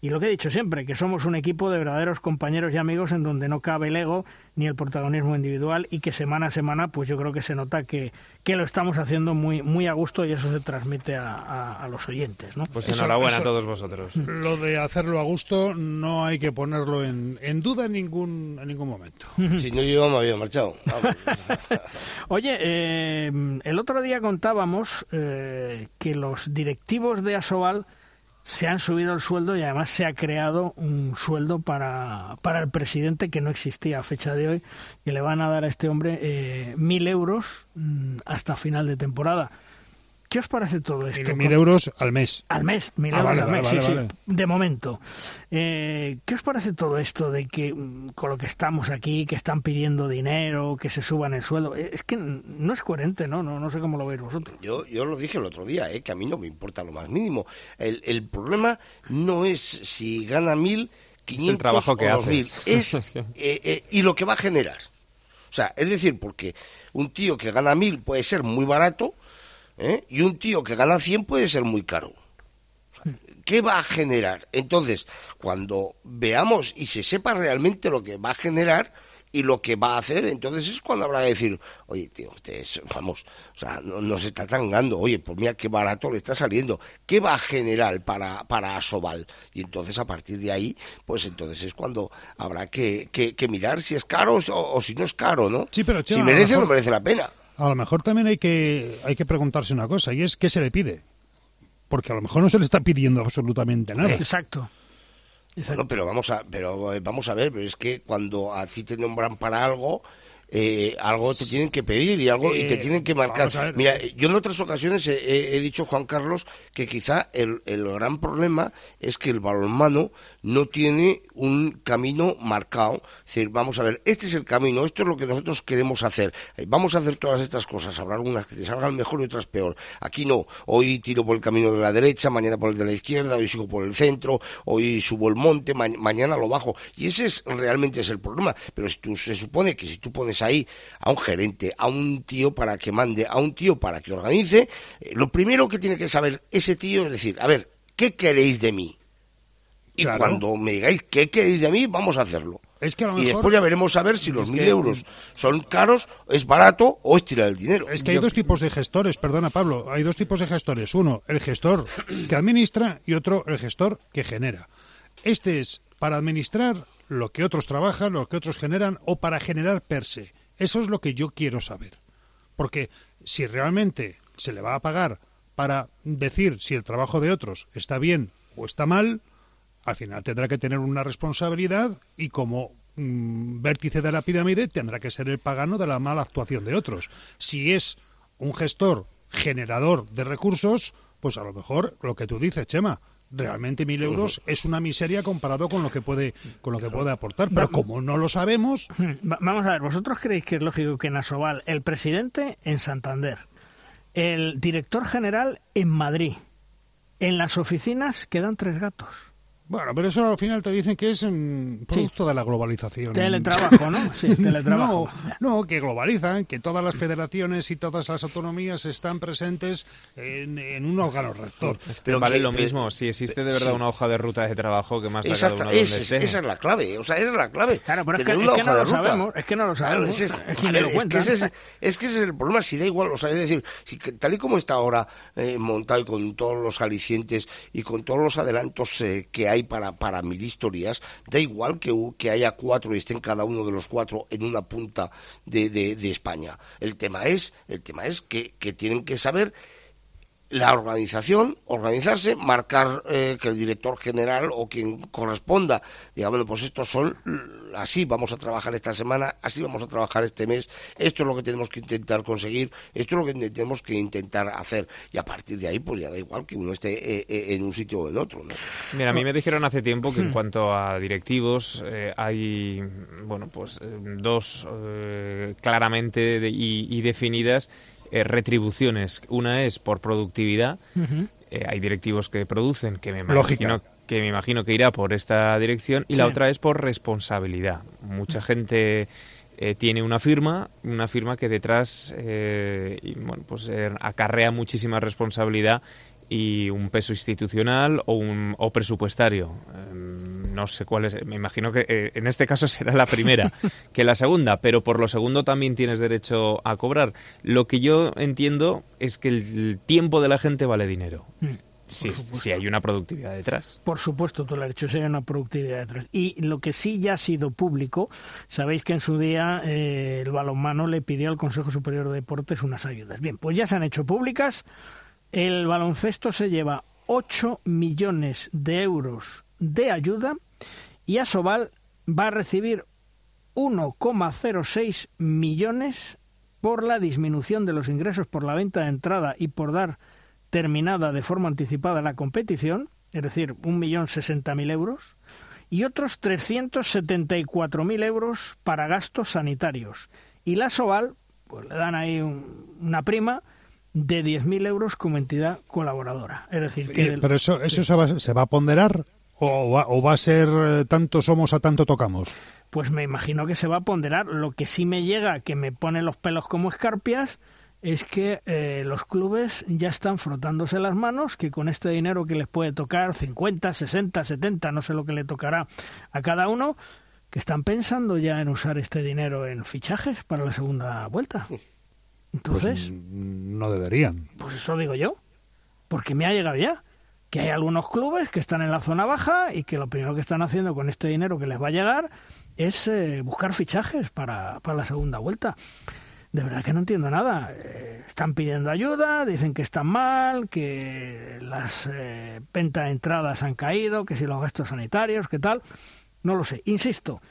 y lo que he dicho siempre, que somos un equipo de verdaderos compañeros y amigos en donde no cabe el ego ni el protagonismo individual y que semana a semana pues yo creo que se nota que, que lo estamos haciendo muy, muy a gusto y eso se transmite a, a- a los oyentes. ¿no? Pues Eso- enhorabuena eso- a todos vosotros. [LAUGHS] Lo de hacerlo a gusto no hay que ponerlo en, en duda en ningún, en ningún momento. Si no, yo me había marchado. [LAUGHS] Oye, eh, el otro día contábamos eh, que los directivos de Asobal se han subido el sueldo y además se ha creado un sueldo para, para el presidente que no existía a fecha de hoy, que le van a dar a este hombre eh, mil euros mm, hasta final de temporada. ¿Qué os parece todo esto? Mil, mil euros al mes. Al mes, mil Ah, euros vale, al mes, vale, sí, vale. sí, de momento. Eh, ¿Qué os parece todo esto de que mm, con lo que estamos aquí, que están pidiendo dinero, que se suban el sueldo? Eh, Es que no es coherente, ¿no? No, no sé cómo lo veis vosotros. Yo, yo lo dije el otro día, ¿eh? que a mí no me importa lo más mínimo. El, el problema no es si gana mil, quinientos trabajo que o dos mil. [LAUGHS] Es eh, eh, y lo que va a generar. O sea, es decir, porque un tío que gana mil puede ser muy barato ¿eh? y un tío que gana cien puede ser muy caro. ¿Qué va a generar? Entonces, cuando veamos y se sepa realmente lo que va a generar y lo que va a hacer, entonces es cuando habrá de decir, oye, tío, usted es- vamos, o sea, no, no se está tangando, oye, pues mira qué barato le está saliendo, ¿qué va a generar para, para Asobal? Y entonces a partir de ahí, pues entonces es cuando habrá que, que, que mirar si es caro o, o si no es caro, ¿no? Sí, pero, si merece o no merece la pena. A lo mejor también hay que, hay que preguntarse una cosa, y es qué se le pide. Porque a lo mejor no se le está pidiendo absolutamente nada. Exacto. Bueno, pero vamos a, pero eh, vamos a ver, pero es que cuando a ti te nombran para algo, eh, algo te tienen que pedir y algo y te Eh, tienen que marcar. Mira, yo en otras ocasiones he, he- he dicho Juan Carlos que quizá el, el gran problema es que el balonmano no tiene un camino marcado. Decir, vamos a ver, este es el camino, esto es lo que nosotros queremos hacer. Eh, Vamos a hacer todas estas cosas, habrá algunas que te salgan mejor y otras peor. Aquí no, hoy tiro por el camino de la derecha, mañana por el de la izquierda, hoy sigo por el centro, hoy subo el monte, ma- mañana lo bajo. Y ese es realmente es el problema. Pero si tú, se supone que si tú pones ahí a un gerente, a un tío para que mande, a un tío para que organice, eh, lo primero que tiene que saber ese tío es decir, a ver, ¿qué queréis de mí? Y Claro. cuando me digáis qué queréis de mí, vamos a hacerlo. Es que a lo Y después ya veremos a ver si los mil que- euros son caros, es barato o es tirar el dinero. Es que hay dos tipos de gestores, perdona Pablo, hay dos tipos de gestores. Uno, el gestor que administra y otro, el gestor que genera. Este es para administrar lo que otros trabajan, lo que otros generan o para generar per se. Eso es lo que yo quiero saber. Porque si realmente se le va a pagar para decir si el trabajo de otros está bien o está mal, al final tendrá que tener una responsabilidad y como mm, vértice de la pirámide tendrá que ser el pagano de la mala actuación de otros. Si es un gestor generador de recursos, pues a lo mejor lo que tú dices, Chema, realmente mil euros es una miseria comparado con lo que puede con lo que puede aportar pero como no lo sabemos [CLEARS THROAT] Va- Vamos a ver, ¿vosotros creéis que es lógico que en Asobal el presidente en Santander, el director general en Madrid, en las oficinas quedan tres gatos? Bueno pero eso al final te dicen que es mm, producto de la globalización Teletrabajo, ¿no? Sí, [LAUGHS] teletrabajo. No, no, que globalizan, que todas las federaciones y todas las autonomías están presentes en, en un órgano rector. Pero vale que- lo mismo, si existe de verdad sí. una hoja de ruta de trabajo que más la cada Exacto, uno donde esa, es- esté. esa es la clave, o sea, esa es la clave. Claro, pero es que- es que no lo ruta. sabemos, es que no lo Claro, sabemos. ese es, lo ver, es que ese es, es que ese es el problema, si da igual, o sea, es decir, si que tal y como está ahora eh, montado y con todos los alicientes y con todos los adelantos eh, que hay para, para mil historias, da igual que, haya cuatro y estén cada uno de los cuatro en una punta de, de- España. El tema es, el tema es que tienen que saber la organización, organizarse, marcar eh, que el director general o quien corresponda, diga, bueno, pues estos son, así vamos a trabajar esta semana, así vamos a trabajar este mes, esto es lo que tenemos que intentar conseguir, esto es lo que tenemos que intentar hacer, y a partir de ahí, pues ya da igual que uno esté eh, eh, en un sitio o en otro, ¿no? Mira, a mí me dijeron hace tiempo que en Hmm. cuanto a directivos eh, hay, bueno, pues dos eh, claramente de- y, y definidas eh, retribuciones. Una es por productividad. Eh, hay directivos que producen, que me Lógica. imagino que me imagino que irá por esta dirección y la otra es por responsabilidad. Mucha gente eh, tiene una firma, una firma que detrás y, bueno, pues acarrea muchísima responsabilidad y un peso institucional o un o presupuestario. No sé cuál es, me imagino que eh, en este caso [LAUGHS] será la primera que la segunda, pero por lo segundo también tienes derecho a cobrar. Lo que yo entiendo es que el tiempo de la gente vale dinero. Mm. Si, si hay una productividad detrás. Por supuesto, tú lo has dicho, si hay una productividad detrás. Y lo que sí ya ha sido público, sabéis que en su día eh, el balonmano le pidió al Consejo Superior de Deportes unas ayudas. Bien, pues ya se han hecho públicas. El baloncesto se lleva 8 millones de euros de ayuda y Asobal va a recibir 1,06 millones por la disminución de los ingresos por la venta de entrada y por dar terminada de forma anticipada la competición, es decir, 1.060.000 euros, y otros 374.000 euros para gastos sanitarios. Y la Soval, pues le dan ahí un- una prima de 10.000 euros como entidad colaboradora. Es decir, que del- pero eso eso se va, se va a ponderar o va, o va a ser eh, tanto somos a tanto tocamos pues me imagino que se va a ponderar. Lo que sí me llega, que me pone los pelos como escarpias, es que eh, los clubes ya están frotándose las manos, que con este dinero que les puede tocar, 50, 60, 70, no sé lo que le tocará a cada uno, que están pensando ya en usar este dinero en fichajes para la segunda vuelta. Entonces, Pues, mm, no deberían pues eso digo yo, porque me ha llegado ya que hay algunos clubes que están en la zona baja y que lo primero que están haciendo con este dinero que les va a llegar es eh, buscar fichajes para, para la segunda vuelta. De verdad que no entiendo nada. Eh, están pidiendo ayuda, dicen que están mal, que las eh, ventas de entradas han caído, que si los gastos sanitarios, qué tal. No lo sé. Insisto,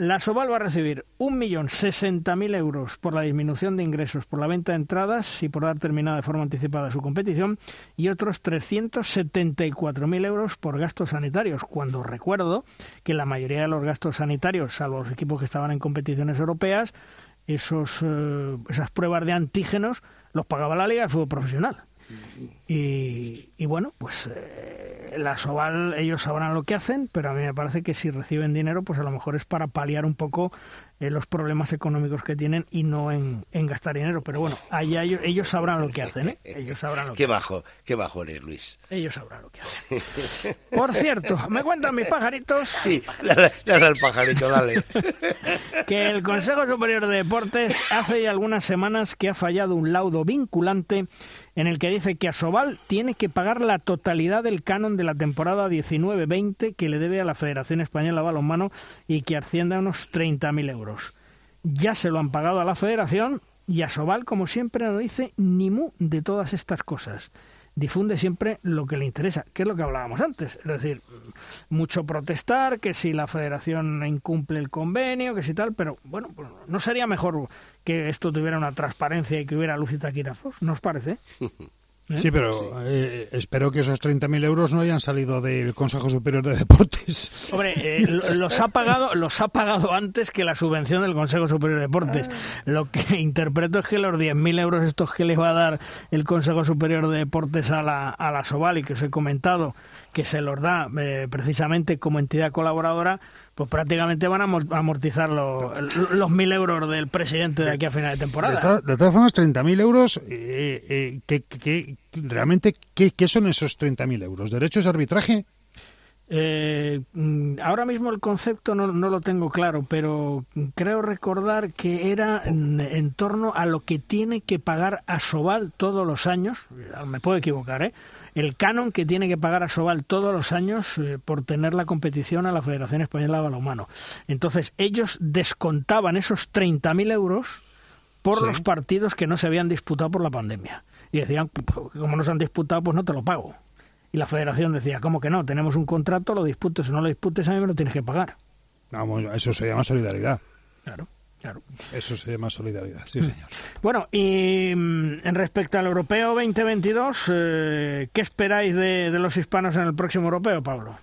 la Soval va a recibir 1.060.000 euros por la disminución de ingresos por la venta de entradas y por dar terminada de forma anticipada su competición y otros 374.000 euros por gastos sanitarios, cuando recuerdo que la mayoría de los gastos sanitarios, salvo los equipos que estaban en competiciones europeas, esos, eh, esas pruebas de antígenos los pagaba la Liga de Fútbol Profesional. Y, y bueno, pues eh, la Soval, ellos sabrán lo que hacen, pero a mí me parece que si reciben dinero, pues a lo mejor es para paliar un poco eh, los problemas económicos que tienen y no en, en gastar dinero. Pero bueno, allá ellos, ellos sabrán lo que hacen, ¿eh? Ellos sabrán lo que Qué bajo, qué bajo eres, Luis. Ellos sabrán lo que hacen. Por cierto, me cuentan mis pajaritos Sí, dale, dale al pajarito, dale. que el Consejo Superior de Deportes hace ya algunas semanas que ha fallado un laudo vinculante en el que dice que Asobal tiene que pagar la totalidad del canon de la temporada 19-20 que le debe a la Federación Española de Balonmano y que asciende a unos 30.000 euros. Ya se lo han pagado a la Federación, Y Asobal, como siempre, no dice ni mu de todas estas cosas difunde siempre lo que le interesa, que es lo que hablábamos antes. Es decir, mucho protestar, que si la federación incumple el convenio, que si tal, pero bueno, pues, ¿no sería mejor que esto tuviera una transparencia y que hubiera luz y taquígrafos? ¿No os [LAUGHS] parece? Sí, pero eh, espero que esos 30.000 euros no hayan salido del Consejo Superior de Deportes. [LAUGHS] Hombre, eh, los ha pagado los ha pagado antes que la subvención del Consejo Superior de Deportes. Ah. Lo que interpreto es que los 10.000 euros estos que les va a dar el Consejo Superior de Deportes a la, a la Soval y que os he comentado que se los da eh, precisamente como entidad colaboradora, pues prácticamente van a amortizar los, los mil euros del presidente de aquí a final de temporada. De, todas formas, 30.000 euros, eh, eh, realmente ¿qué, son esos 30.000 euros? ¿Derechos de arbitraje? Eh, mm, ahora mismo el concepto no, no, lo tengo claro, pero creo recordar que era en, en, torno a lo que tiene que pagar a Sobal todos los años. Me puedo equivocar, ¿eh? El canon que tiene que pagar a Sobal todos los años eh, por tener la competición a la Federación Española de Balonmano. Entonces, ellos descontaban esos 30.000 euros por los partidos que no se habían disputado por la pandemia. Y decían, como no se han disputado, pues no te lo pago. Y la federación decía, ¿cómo que no? Tenemos un contrato, lo disputes o no lo disputes, a mí me lo tienes que pagar. Vamos, eso se llama solidaridad. Claro. Claro. Eso se llama solidaridad, sí, señor. Bueno, y mm, en respecto al europeo 2022, eh, ¿qué esperáis de, los hispanos en el próximo europeo, Pablo?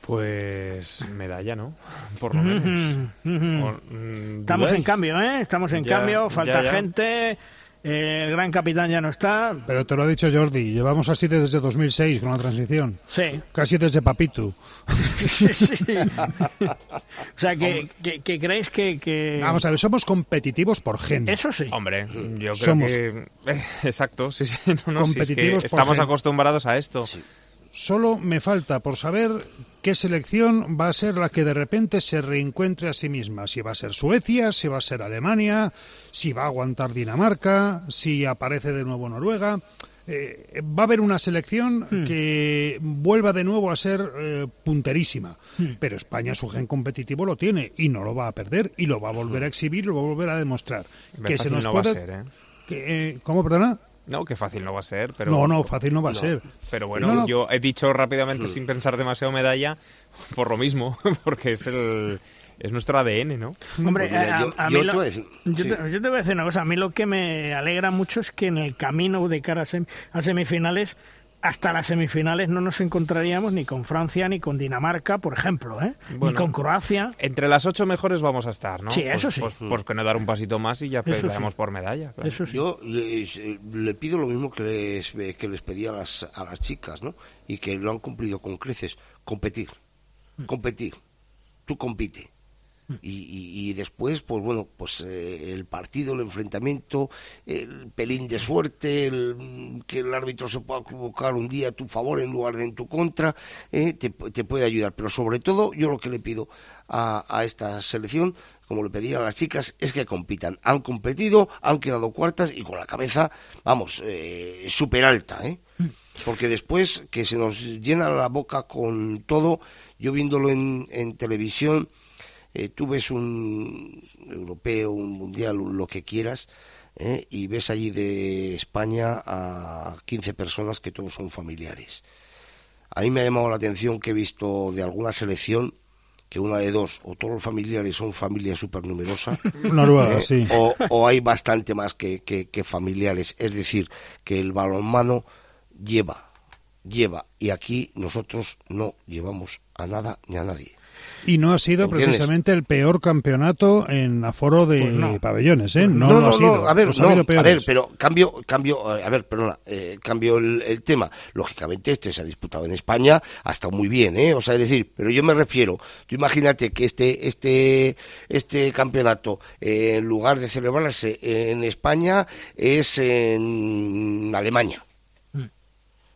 Pues medalla, ¿no? [LAUGHS] Por lo menos. Mm, Estamos en cambio, ¿eh? Estamos en cambio, falta gente. El gran capitán ya no está. Pero te lo ha dicho Jordi, llevamos así desde 2006 con la transición. Sí. Casi desde Papitu. [LAUGHS] sí, sí. o sea, que, que, creéis que, Vamos a ver, somos competitivos por gen. Eso sí. Hombre, yo creo que... Eh, exacto, sí, sí. competitivos estamos acostumbrados a esto. Solo me falta por saber qué selección va a ser la que de repente se reencuentre a sí misma. Si va a ser Suecia, si va a ser Alemania, si va a aguantar Dinamarca, si aparece de nuevo Noruega. Eh, va a haber una selección hmm. que vuelva de nuevo a ser eh, punterísima. Hmm. Pero España su gen competitivo lo tiene y no lo va a perder y lo va a volver a exhibir, lo va a volver a demostrar. que se nos puede... ser, ¿eh? que, ¿Cómo, perdona? No, que fácil no va a ser, pero... No, no, fácil no va a ser. Pero bueno, yo he dicho rápidamente, sin pensar demasiado medalla, por lo mismo, [LAUGHS] porque es el... Es nuestro ADN, ¿no? Hombre, a, mí yo, te, voy a decir una cosa. A mí lo que me alegra mucho es que en el camino de cara a semifinales hasta las semifinales no nos encontraríamos ni con Francia ni con Dinamarca, por ejemplo, ¿eh? ni con Croacia. Entre las ocho mejores vamos a estar, ¿no? Sí, eso pues, sí. Pues, pues que no dar un pasito más y ya peleamos por medalla. Eso sí. Yo le pido lo mismo que les, que les pedí a las, a las chicas, ¿no? Y que lo han cumplido con creces. Competir. Mm. Competir. Tú compite. Y, después, pues bueno, pues eh, el partido, el enfrentamiento, el pelín de suerte, el, que el árbitro se pueda equivocar un día a tu favor en lugar de en tu contra, eh, te, puede ayudar. Pero sobre todo, yo lo que le pido a, esta selección, como le pedía a las chicas, es que compitan. Han competido, han quedado cuartas y con la cabeza, vamos, eh, súper alta, ¿eh? Porque después que se nos llena la boca con todo, yo viéndolo en, en televisión, eh, tú ves un europeo, un mundial, lo que quieras, eh, y ves allí de España a 15 personas que todos son familiares. A mí me ha llamado la atención que he visto de alguna selección que una de dos, o todos los familiares son familias súper numerosas, [LAUGHS] eh, o, hay bastante más que, que familiares. Es decir, que el balonmano lleva, lleva, y aquí nosotros no llevamos a nada ni a nadie. Y no ha sido precisamente el peor campeonato en aforo de pues pabellones, ¿eh? No, no, no, a ver, a ver, pero cambio, cambio, a ver, perdona, eh, cambio el, tema. Lógicamente este se ha disputado en España, hasta muy bien, ¿eh? O sea, es decir, pero yo me refiero, tú imagínate que este, este, este campeonato, eh, en lugar de celebrarse en España, es en Alemania. Mm.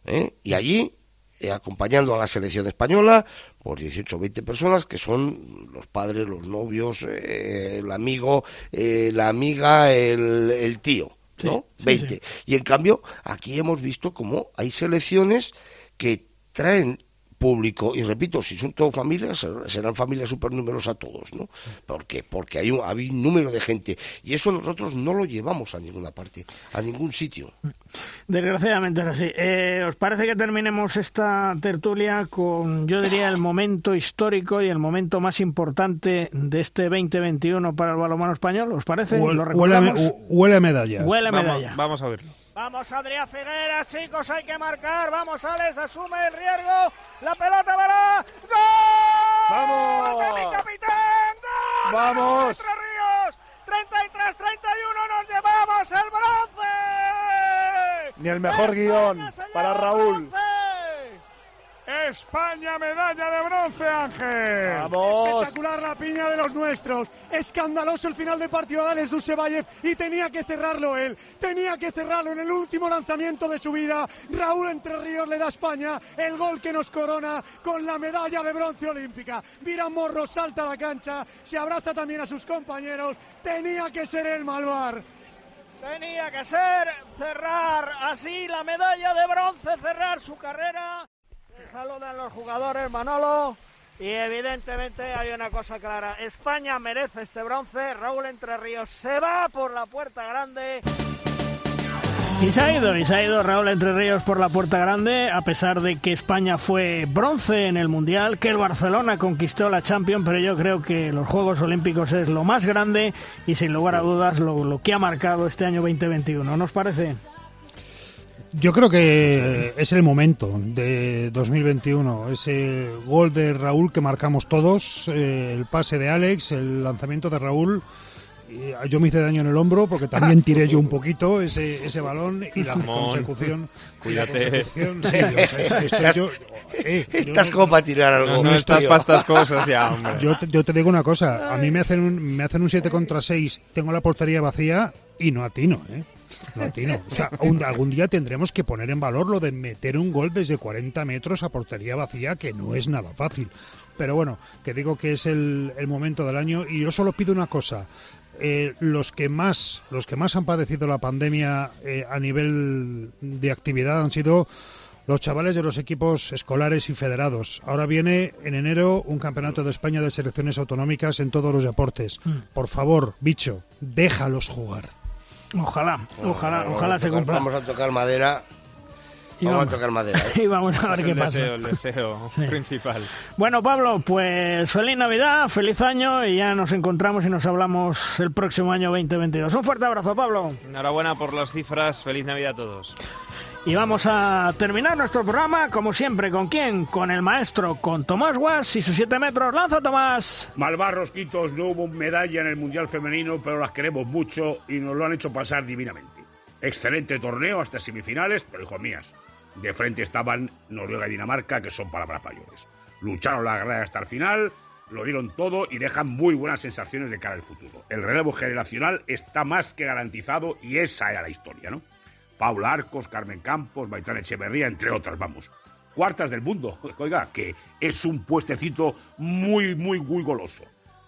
¿Eh? Y allí eh, acompañando a la selección española por 18 o 20 personas que son los padres, los novios, eh, el amigo, eh, la amiga, el, tío, ¿no? 20. Y en cambio, aquí hemos visto como hay selecciones que traen público. Y repito, si son todas familias, ser- serán familias súper numerosas todos, ¿no? ¿Por qué? Porque hay un, hay un número de gente. Y eso nosotros no lo llevamos a ninguna parte, a ningún sitio. Desgraciadamente es así. Eh, ¿Os parece que terminemos esta tertulia con, yo diría, el momento histórico y el momento más importante de este 2021 para el balonmano español? ¿Os parece? Huele, ¿Lo huele a huele medalla. Huele a Vamos, medalla. vamos a oírlo. Vamos, Adrián Figueras, chicos, hay que marcar. Vamos, Alex, asume el riesgo. La pelota va. ¡Gol! ¡Vamos! ¡De mi capitán! ¡Gol! ¡Vamos! Entre Ríos! 33-31 nos llevamos el bronce. Ni el mejor guion para Raúl. bronce. España, medalla de bronce, Ángel. Vamos. Espectacular la piña de los nuestros. Escandaloso el final de partido de Alex Dusevayev y tenía que cerrarlo él. Tenía que cerrarlo en el último lanzamiento de su vida. Raúl Entre Ríos le da a España el gol que nos corona con la medalla de bronce olímpica. Mira Morro salta a la cancha, se abraza también a sus compañeros. Tenía que ser el Malvar. Tenía que ser cerrar así la medalla de bronce, cerrar su carrera. Saludan los jugadores, Manolo. Y evidentemente hay una cosa clara. España merece este bronce. Raúl Entre Ríos se va por la puerta grande. Y se ha ido, y se ha ido Raúl Entre Ríos por la puerta grande, a pesar de que España fue bronce en el Mundial, que el Barcelona conquistó la Champions, pero yo creo que los Juegos Olímpicos es lo más grande y sin lugar a dudas lo, lo que ha marcado este año 2021. ¿No os parece? Yo creo que es el momento de 2021. Ese gol de Raúl que marcamos todos, eh, el pase de Alex, el lanzamiento de Raúl. Y Yo me hice daño en el hombro porque también tiré yo un poquito ese, ese balón y la Ramón, consecución. cuídate. Estás- como para tirar algo. No, no estás para estas cosas ya, [LAUGHS] hombre. Yo te, yo te digo una cosa, a mí me hacen un, me hacen un 7 contra 6, tengo la portería vacía y no atino, ¿eh? No atino. O sea, un- algún día tendremos que poner en valor lo de meter un gol desde 40 metros a portería vacía, que no es nada fácil. Pero bueno, que digo que es el, el momento del año y yo solo pido una cosa. Eh, los que más los que más han padecido la pandemia eh, a nivel de actividad han sido los chavales de los equipos escolares y federados. Ahora viene en enero un campeonato de España de selecciones autonómicas en todos los deportes. Por favor, bicho, déjalos jugar. Ojalá, ojalá, ojalá se tocar- cumpla. Vamos a tocar madera. Y Vamos a tocar madera. ¿eh? [LAUGHS] Y vamos a ver Es qué el pasa. deseo, el deseo [LAUGHS] Sí. principal. Bueno, Pablo, pues feliz Navidad, feliz año y ya nos encontramos y nos hablamos el próximo año 2022. Un fuerte abrazo, Pablo. Enhorabuena por las cifras. Feliz Navidad a todos. Y vamos a terminar nuestro programa, como siempre, ¿con quién? Con el maestro, con Tomás Guas y sus 7 metros. ¡Lanza, Tomás! Malvar Rosquitos no hubo medalla en el Mundial Femenino, pero las queremos mucho y nos lo han hecho pasar divinamente. Excelente torneo hasta semifinales, pero hijo mías, de frente estaban Noruega y Dinamarca, que son palabras mayores. Lucharon la guerra hasta el final, lo dieron todo y dejan muy buenas sensaciones de cara al futuro. El relevo generacional está más que garantizado y esa era la historia, ¿no? Paula Arcos, Carmen Campos, Maitán Echeverría, entre otras, vamos. Cuartas del mundo, [LAUGHS] oiga, que es un puestecito muy, muy, muy goloso.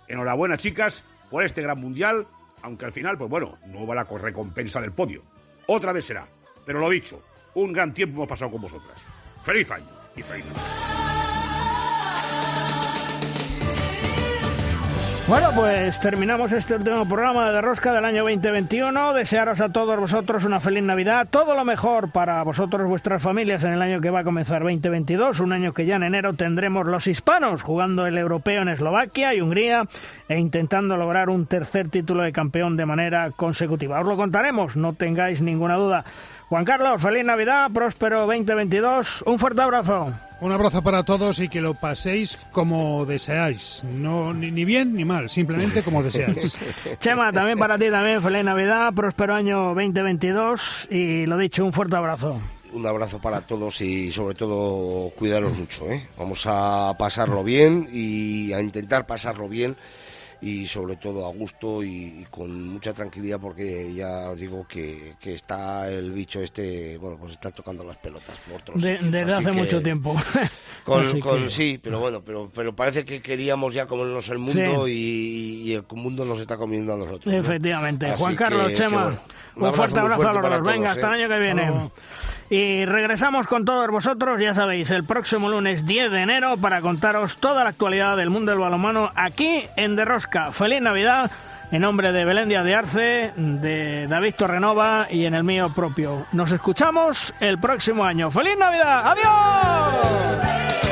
Enhorabuena, chicas, por este gran mundial, aunque al final, pues bueno, no va la recompensa del podio. Otra vez será. Pero lo dicho, un gran tiempo hemos pasado con vosotras. Feliz año y feliz Navidad. Bueno, pues terminamos este último programa de Rosca del año 2021. Desearos a todos vosotros una feliz Navidad, todo lo mejor para vosotros, vuestras familias en el año que va a comenzar 2022, un año que ya en enero tendremos los hispanos jugando el europeo en Eslovaquia y Hungría e intentando lograr un tercer título de campeón de manera consecutiva. Os lo contaremos, no tengáis ninguna duda. Juan Carlos, feliz Navidad, próspero 2022, un fuerte abrazo. Un abrazo para todos y que lo paséis como deseáis. No, ni, ni bien ni mal, simplemente como deseáis. [LAUGHS] Chema, también para ti, también feliz Navidad, próspero año 2022 y lo dicho, un fuerte abrazo. Un abrazo para todos y sobre todo cuidaros mucho. ¿eh? Vamos a pasarlo bien y a intentar pasarlo bien y sobre todo a gusto y, y con mucha tranquilidad porque ya os digo que, que está el bicho este, bueno, pues está tocando las pelotas por otros De- desde hace que- mucho tiempo. [LAUGHS] Con, con- que- Sí, pero bueno, pero, pero parece que queríamos ya comernos el mundo y, y el mundo nos está comiendo a nosotros. ¿no? Efectivamente. Así Juan Carlos, Chema, bueno. un, fuerte muy abrazo a los dos. Venga, todos, hasta el ¿eh? año que viene. Y regresamos con todos vosotros, ya sabéis, el próximo lunes 10 de enero para contaros toda la actualidad del mundo del balonmano aquí en Derrosca. Feliz Navidad en nombre de Belén Díaz de Arce, de David Torrenova y en el mío propio. Nos escuchamos el próximo año. ¡Feliz Navidad! ¡Adiós!